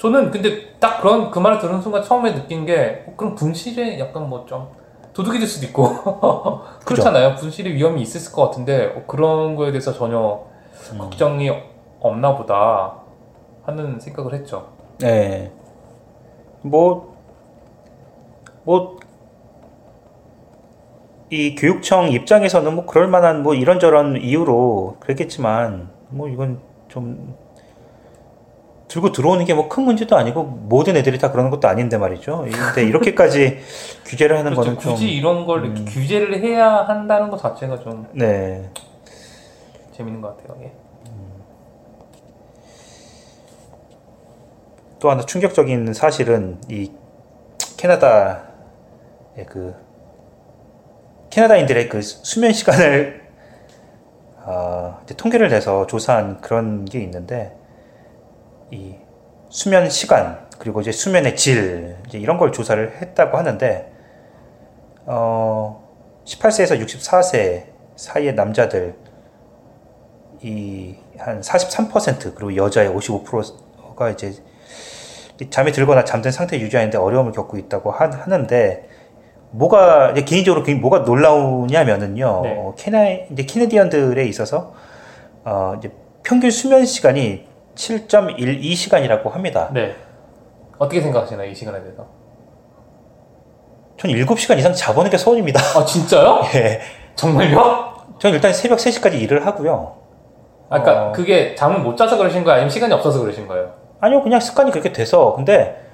저는 근데 딱 그런 그 말을 들은 순간 처음에 느낀 게 어, 그럼 분실에 약간 뭐 좀 도둑이 될 수도 있고 [laughs] 그렇잖아요. 분실의 위험이 있을 것 같은데 어, 그런 거에 대해서 전혀 음. 걱정이 없나 보다 하는 생각을 했죠. 네. 뭐, 뭐, 이 교육청 입장에서는 뭐 그럴 만한 뭐 이런저런 이유로 그랬겠지만, 뭐 이건 좀 들고 들어오는 게 뭐 큰 문제도 아니고 모든 애들이 다 그러는 것도 아닌데 말이죠. 근데 이렇게까지 [laughs] 규제를 하는 그렇죠. 거는 좀, 굳이 이런 걸 이렇게 규제를 해야 한다는 것 자체가 좀 네. 재밌는 것 같아요. 예. 또 하나 충격적인 사실은 이 캐나다의 그 캐나다인들의 그 수면 시간을 아, 이제 통계를 내서 조사한 그런 게 있는데 이 수면 시간 그리고 이제 수면의 질 이제 이런 걸 조사를 했다고 하는데 어 18세에서 64세 사이의 남자들 이 한 43% 그리고 여자의 55%가 이제 이 잠이 들거나 잠든 상태 유지하는데 어려움을 겪고 있다고 하, 하는데 뭐가 이제 개인적으로 그 뭐가 놀라우냐면은요 네. 어, 캐나 이제 캐네디언들에 있어서 어 이제 평균 수면 시간이 7.12시간이라고 합니다. 네. 어떻게 생각하시나요 이 시간에 대해서? 전 7시간 이상 자보는 게 소원입니다. 아 진짜요? [laughs] 예. 정말요? 전 일단 새벽 3시까지 일을 하고요. 아까 그러니까 어. 그게 잠을 못 자서 그러신 거예요? 아니면 시간이 없어서 그러신 거예요? 아니요, 그냥 습관이 그렇게 돼서 근데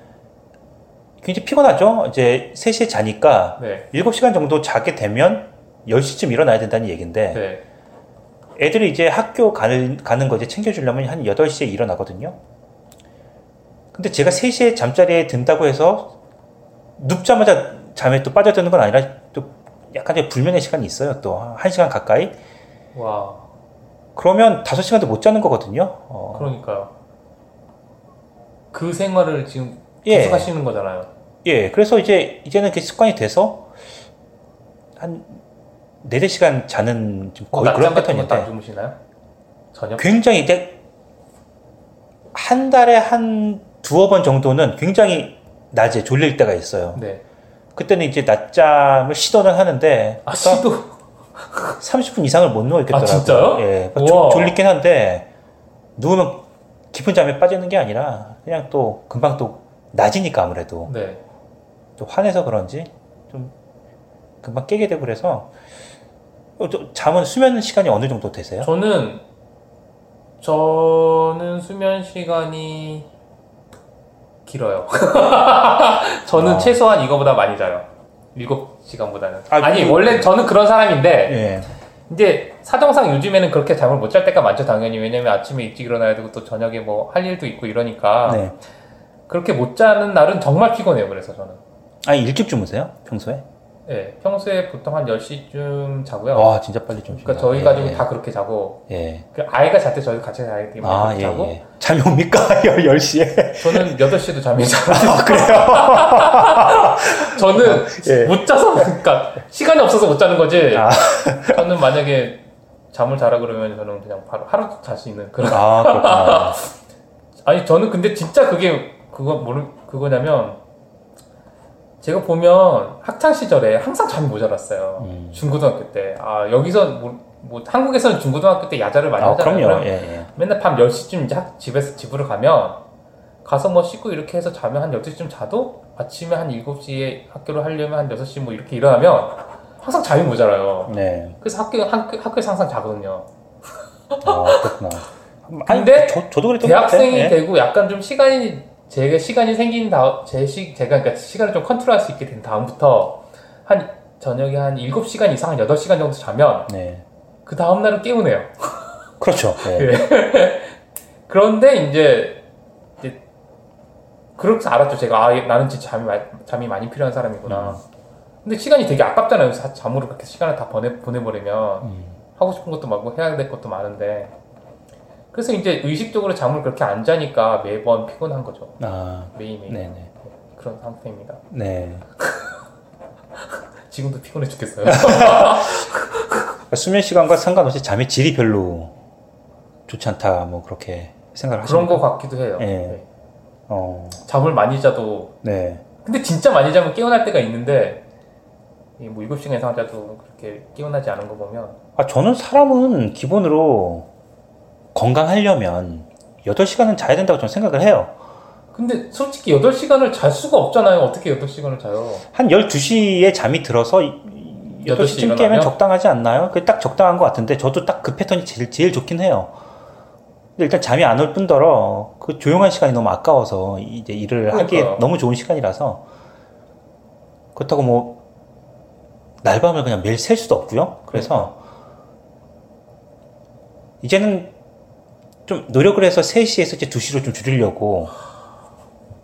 굉장히 피곤하죠. 이제 3시에 자니까 네. 7시간 정도 자게 되면 10시쯤 일어나야 된다는 얘기인데 네. 애들이 이제 학교 가는, 가는 거 이제 챙겨주려면 한 8시에 일어나거든요. 근데 제가 3시에 잠자리에 든다고 해서 눕자마자 잠에 또 빠져드는 건 아니라 또 약간 의 불면의 시간이 있어요. 또 1시간 가까이. 와. 그러면 5시간도 못 자는 거거든요. 어, 그러니까요. 그 생활을 지금 예. 계속 하시는 거잖아요. 예, 그래서 이제 이제는 그 습관이 돼서 한 4, 4시간 자는 좀 어, 거의 그런 것도 안 패턴인데 주무시나요? 저녁? 굉장히 이제 한 달에 한 두어 번 정도는 굉장히 낮에 졸릴 때가 있어요. 네. 그때는 이제 낮잠을 시도는 하는데 아 시도 30분 이상을 못 누워 있겠더라고요. 아, 진짜요? 예, 우와. 졸- 졸리긴 한데 누우면 깊은 잠에 빠지는 게 아니라 그냥 또 금방 또 낮이니까 아무래도 네. 또 화내서 그런지 좀 금방 깨게 되고 그래서 어, 저 잠은 수면 시간이 어느 정도 되세요? 저는 저는 수면 시간이 길어요. [laughs] 저는 아. 최소한 이거보다 많이 자요. 7시간보다는. 아, 아, 니 그- 원래 저는 그런 사람인데 예. 이제 사정상 요즘에는 그렇게 잠을 못 잘 때가 많죠 당연히 왜냐면 아침에 일찍 일어나야 되고 또 저녁에 뭐 할 일도 있고 이러니까 네. 그렇게 못 자는 날은 정말 피곤해요 그래서 저는 아니 일찍 주무세요? 평소에? 예 평소에 보통 한 10시쯤 자고요 와 진짜 빨리 주무신다. 그러니까 저희 예, 가족은 예. 다 그렇게 자고 예. 그 아이가 잘 때 저희 같이 자기 때문에 아, 예, 자고 예. 잠이 옵니까? [laughs] 10시에? 저는 8시에도 잠이 잘 아, 그래요? [laughs] 저는 예. 못 자서 그러니까 시간이 없어서 못 자는 거지 아, [laughs] 저는 만약에 잠을 자라 그러면 저는 그냥 바로 하루 잘 수 있는 그런 아, 그렇구나. 아니 저는 근데 진짜 그게 그거 모르 그거냐면 제가 보면 학창 시절에 항상 잠이 모자랐어요. 음. 중고등학교 때. 아 여기서 뭐, 뭐 한국에서는 중고등학교 때 야자를 많이 아, 하잖아요. 예, 예. 맨날 밤 10시쯤 이제 학- 집에서 집으로 가면 가서 뭐 씻고 이렇게 해서 자면 한 12시쯤 자도 아침에 한 7시에 학교를 하려면 한 6시 뭐 이렇게 일어나면 항상 잠이 모자라요. 네. 그래서 학교, 학교, 학교에서 항상 자거든요. 아, 그렇구나. 근데 저, 저도 그랬던 것 대학생이. 예. 되고 약간 좀 시간이 제가 시간이 생긴 다음 제 시, 제가 그러니까 시간을 좀 컨트롤할 수 있게 된 다음부터 한 저녁에 한 7시간 이상 한 8시간 정도 자면 네. 그 다음 날은 깨우네요. 그렇죠. [laughs] 예. 그런데 이제 이제 그렇게 알았죠. 제가 아 나는 진짜 잠이 마- 잠이 많이 필요한 사람이구나. 음. 근데 시간이 되게 아깝잖아요. 자- 잠으로 그렇게 시간을 다 보내 보내버리면 음. 하고 싶은 것도 많고 해야 될 것도 많은데 그래서 이제 의식적으로 잠을 그렇게 안 자니까 매번 피곤한 거죠. 아, 매일매일 네네. 그런 상태입니다. 네. [laughs] 지금도 피곤해 죽겠어요. [laughs] 수면 시간과 상관없이 잠의 질이 별로 좋지 않다, 뭐 그렇게 생각을 그런 하시는 거 같기도 해요. 예. 네. 어, 잠을 많이 자도 네. 근데 진짜 많이 자면 깨어날 때가 있는데 이뭐 7시간 이상 자도 그렇게 깨어나지 않은 거 보면 아, 저는 사람은 기본으로 건강하려면 8시간은 자야 된다고 저는 생각을 해요. 근데 솔직히 8시간을 잘 수가 없잖아요. 어떻게 8시간을 자요? 한 12시에 잠이 들어서 8시 8시쯤 깨면 일어나면? 적당하지 않나요? 그게 딱 적당한 것 같은데 저도 딱 그 패턴이 제일, 제일 좋긴 해요. 근데 일단 잠이 안 올 뿐더러 그 조용한 시간이 너무 아까워서 이제 일을 하기에 그러니까요. 너무 좋은 시간이라서 그렇다고 뭐 날밤을 그냥 매일 셀 수도 없고요. 그래서 이제는 좀 노력을 해서 3시에서 이제 2시로 좀 줄이려고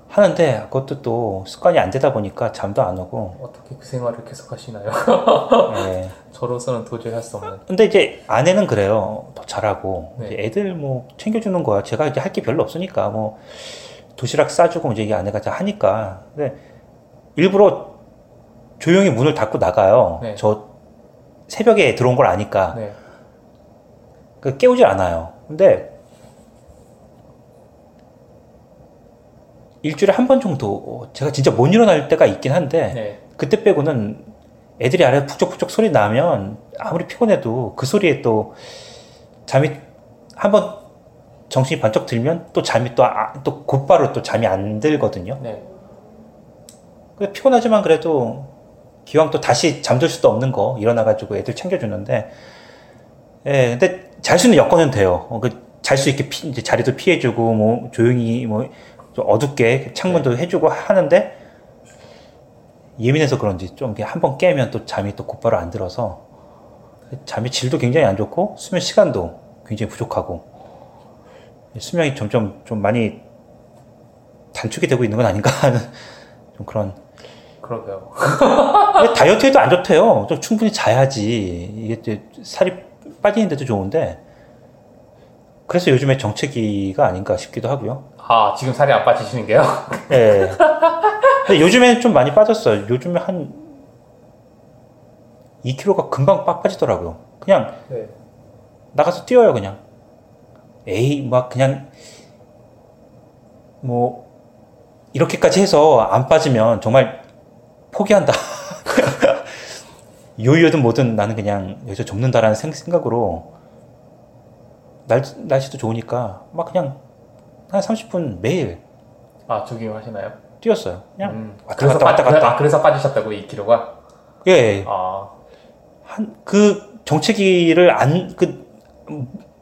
하는데 그것도 또 습관이 안 되다 보니까 잠도 안 오고 어떻게 그 생활을 계속 하시나요? 예. [laughs] 저로서는 도저히 할 수 없는. 근데 이제 아내는 그래요. 더 잘하고 네. 애들 뭐 챙겨주는 거야. 제가 이제 할 게 별로 없으니까 뭐 도시락 싸주고 이제 이게 아내가 다 하니까. 근데 일부러 조용히 문을 닫고 나가요. 네. 저 새벽에 들어온 걸 아니까 네. 그 깨우질 않아요. 근데 일주일에 한 번 정도 제가 진짜 못 일어날 때가 있긴 한데 네. 그때 빼고는 애들이 아래 푹적푹적 소리 나면 아무리 피곤해도 그 소리에 또 잠이 한 번 정신이 번쩍 들면 또 잠이 또, 아- 또 곧바로 또 잠이 안 들거든요. 네. 근데 피곤하지만 그래도 기왕 또 다시 잠들 수도 없는 거 일어나가지고 애들 챙겨주는데, 예, 근데 잘수 있는 여건은 돼요. 어, 잘수 있게 피- 이제 자리도 피해주고 뭐 조용히 뭐 좀 어둡게 창문도 해주고 하는데 예민해서 그런지 좀 한번 깨면 또 잠이 또 곧바로 안 들어서 잠의 질도 굉장히 안 좋고 수면 시간도 굉장히 부족하고 수명이 점점 좀 많이 단축이 되고 있는 건 아닌가 하는 [laughs] 좀 그런 그러게요. 다이어트에도 안 좋대요. 좀 충분히 자야지 이게 살이 빠지는데도 좋은데 그래서 요즘에 정체기가 아닌가 싶기도 하고요. 아, 지금 살이 안 빠지시는 게요? 예. [laughs] 근데 요즘에는 좀 많이 빠졌어요. 요즘에 한 2kg가 금방 빡 빠지더라고요. 그냥 네. 나가서 뛰어요, 그냥. 에이, 막 그냥 뭐 이렇게까지 해서 안 빠지면 정말 포기한다. [laughs] 요요든 뭐든 나는 그냥 여기서 접는다라는 생- 생각으로 날, 날씨도 좋으니까 막 그냥 한 30분 매일 아, 조깅 하시나요? 뛰었어요. 그냥 음. 왔다 그래서 갔다 왔다 빠- 갔다. 아, 그래서 빠지셨다고 2kg가? 예, 아, 한 그 정체기를 안 그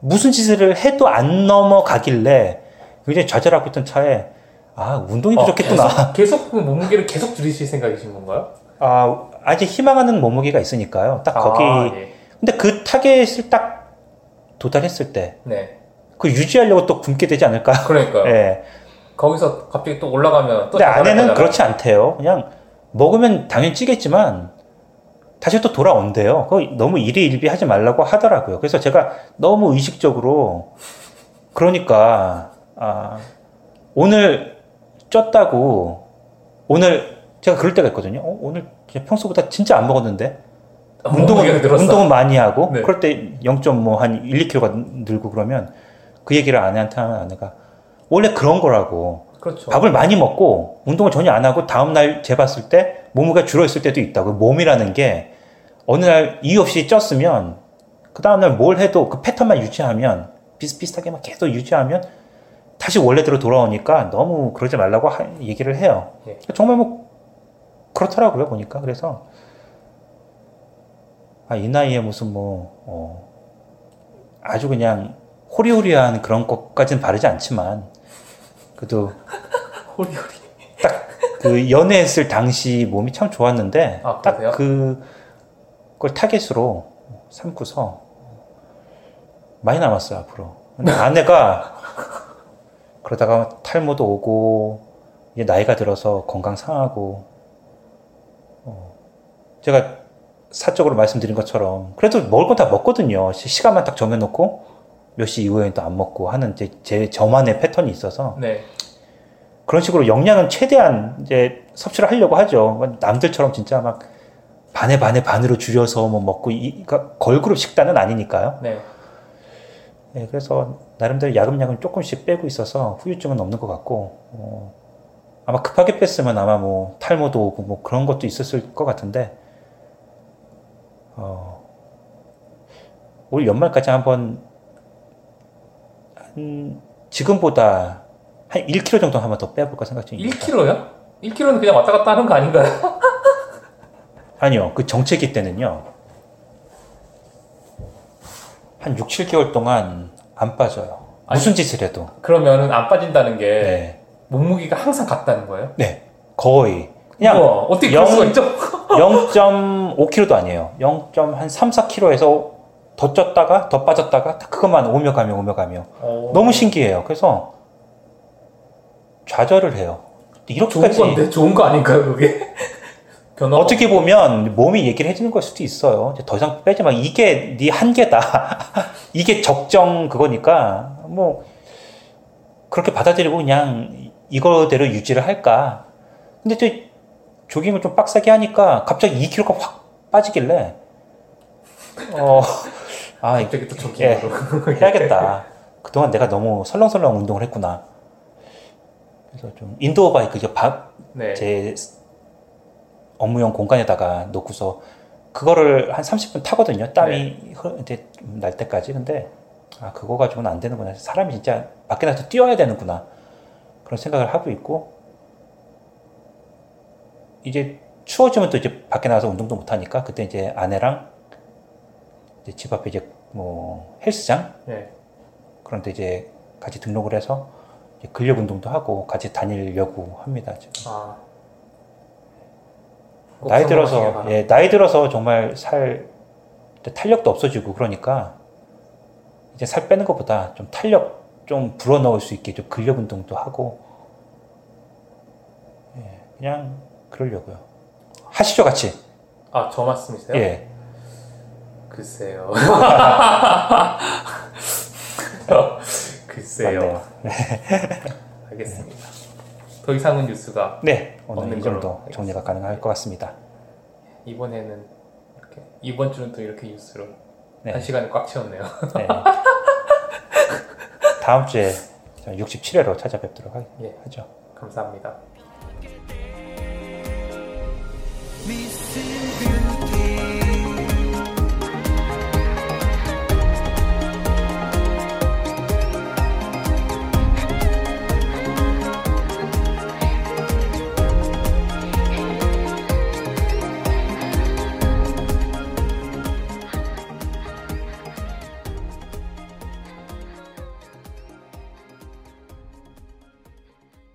무슨 짓을 해도 안 넘어가길래 굉장히 좌절하고 있던 차에 아 운동이 부족했구나. 계속, 계속 그 몸무게를 계속 줄이실 생각이신 건가요? 아 아직 희망하는 몸무게가 있으니까요. 딱 거기 아, 예. 근데 그 타겟을 딱 도달했을 때 네. 그 유지하려고 또 굶게 되지 않을까. 그러니까요. [laughs] 예. 거기서 갑자기 또 올라가면 또 근데 아내는 거잖아요. 그렇지 않대요. 그냥 먹으면 당연히 찌겠지만 다시 또 돌아온대요. 그 너무 일희일비 하지 말라고 하더라고요. 그래서 제가 너무 의식적으로 그러니까 아, 오늘 쪘다고 오늘 제가 그럴 때가 있거든요. 어, 오늘 평소보다 진짜 안 먹었는데 몸무게가 운동은. 운동은 많이 하고 네. 그럴 때 0.뭐한 1, 2kg가 늘고 그러면 그 얘기를 아내한테 하면 아내가 원래 그런 거라고. 그렇죠. 밥을 많이 먹고 운동을 전혀 안 하고 다음 날 재봤을 때 몸무게가 줄어 있을 때도 있다고. 몸이라는 게 어느 날 이유 없이 쪘으면 그 다음 날 뭘 해도 그 패턴만 유지하면 비슷비슷하게 막 계속 유지하면 다시 원래대로 돌아오니까 너무 그러지 말라고 하- 얘기를 해요. 예. 정말 뭐 그렇더라고요 보니까 그래서 아, 이 나이에 무슨 뭐 어, 아주 그냥 호리호리한 그런 것까지는 바르지 않지만 그래도 [laughs] 호리호리. 그 연애했을 당시 몸이 참 좋았는데 아, 딱? 그걸 타겟으로 삼고서 많이 남았어요 앞으로. 근데 [laughs] 아내가 그러다가 탈모도 오고 이제 나이가 들어서 건강 상하고 어, 제가 사적으로 말씀드린 것처럼 그래도 먹을 건 다 먹거든요. 시- 시간만 딱 정해놓고 몇 시 이후에는 또 안 먹고 하는 제, 제 저만의 패턴이 있어서 네. 그런 식으로 영양은 최대한 이제 섭취를 하려고 하죠. 남들처럼 진짜 막 반에 반에 반으로 줄여서 뭐 먹고 이 그러니까 걸그룹 식단은 아니니까요. 네. 네, 그래서 나름대로 야금야금 조금씩 빼고 있어서 후유증은 없는 것 같고 어, 아마 급하게 뺐으면 아마 뭐 탈모도 오고 뭐 그런 것도 있었을 것 같은데 어, 올 연말까지 한번 한 지금보다 한 1kg 정도 한번 더 빼볼까 생각 중입니다. 1kg요? 1kg는 그냥 왔다 갔다 하는 거 아닌가요? [laughs] 아니요, 그 정체기 때는요. 한 6, 7개월 동안 안 빠져요. 아니- 무슨 짓을 해도. 그러면은 안 빠진다는 게 네. 몸무게가 항상 같다는 거예요? 네. 거의. 그냥 우와, 어떻게 그럴 영- 수가 있죠? 0.5kg도 아니에요. 0.3, 4kg에서 더 쪘다가 더 빠졌다가 딱 그것만 오며 가며 오며 가며. 어, 너무 신기해요. 그래서 좌절을 해요. 좋은 이렇게까지 건데 좋은 거 아닌가요, 그게? [laughs] 변화 어떻게 보면 몸이 얘기를 해주는 걸 수도 있어요. 이제 더 이상 빼지 마. 이게 네 한계다. [laughs] 이게 적정 그거니까 뭐 그렇게 받아들이고 그냥 이거대로 유지를 할까. 근데 또 조깅을 좀 빡세게 하니까 갑자기 2kg가 확 빠지길래 어, 아, 이- 갑자기 또 예, 저기로 [laughs] 해야겠다. 그동안 내가 너무 설렁설렁 운동을 했구나. 그래서 좀 인도어 바이크 이제 바, 네. 제 업무용 공간에다가 놓고서 그거를 한 30분 타거든요. 땀이 흐- 이제 날 때까지. 근데 아 그거 가지고는 안 되는구나. 사람이 진짜 밖에 나가서 뛰어야 되는구나. 그런 생각을 하고 있고 이제 추워지면 또 이제 밖에 나가서 운동도 못 하니까 그때 이제 아내랑 집 앞에 이제 뭐 헬스장 네. 그런데 이제 같이 등록을 해서 근력 운동도 하고 같이 다니려고 합니다. 지금. 아. 꼭 나이 들어서. 예 나이 들어서 정말 살 탄력도 없어지고 그러니까 이제 살 빼는 것보다 좀 탄력 좀 불어넣을 수 있게 좀 근력 운동도 하고 예 그냥 그러려고요 하시죠 같이 아, 저 말씀이세요? 예 글쎄요. [laughs] 글쎄요. 네. 알겠습니다. 더 이상은 뉴스가 네 오늘 이 정도 정리가 가능할 것 같습니다. 이번에는 이렇게 이번 주는 또 이렇게 뉴스로 네. 한 시간을 꽉 채웠네요. 네. [laughs] 다음 주에 67회로 찾아뵙도록 하, 예. 하죠. 감사합니다.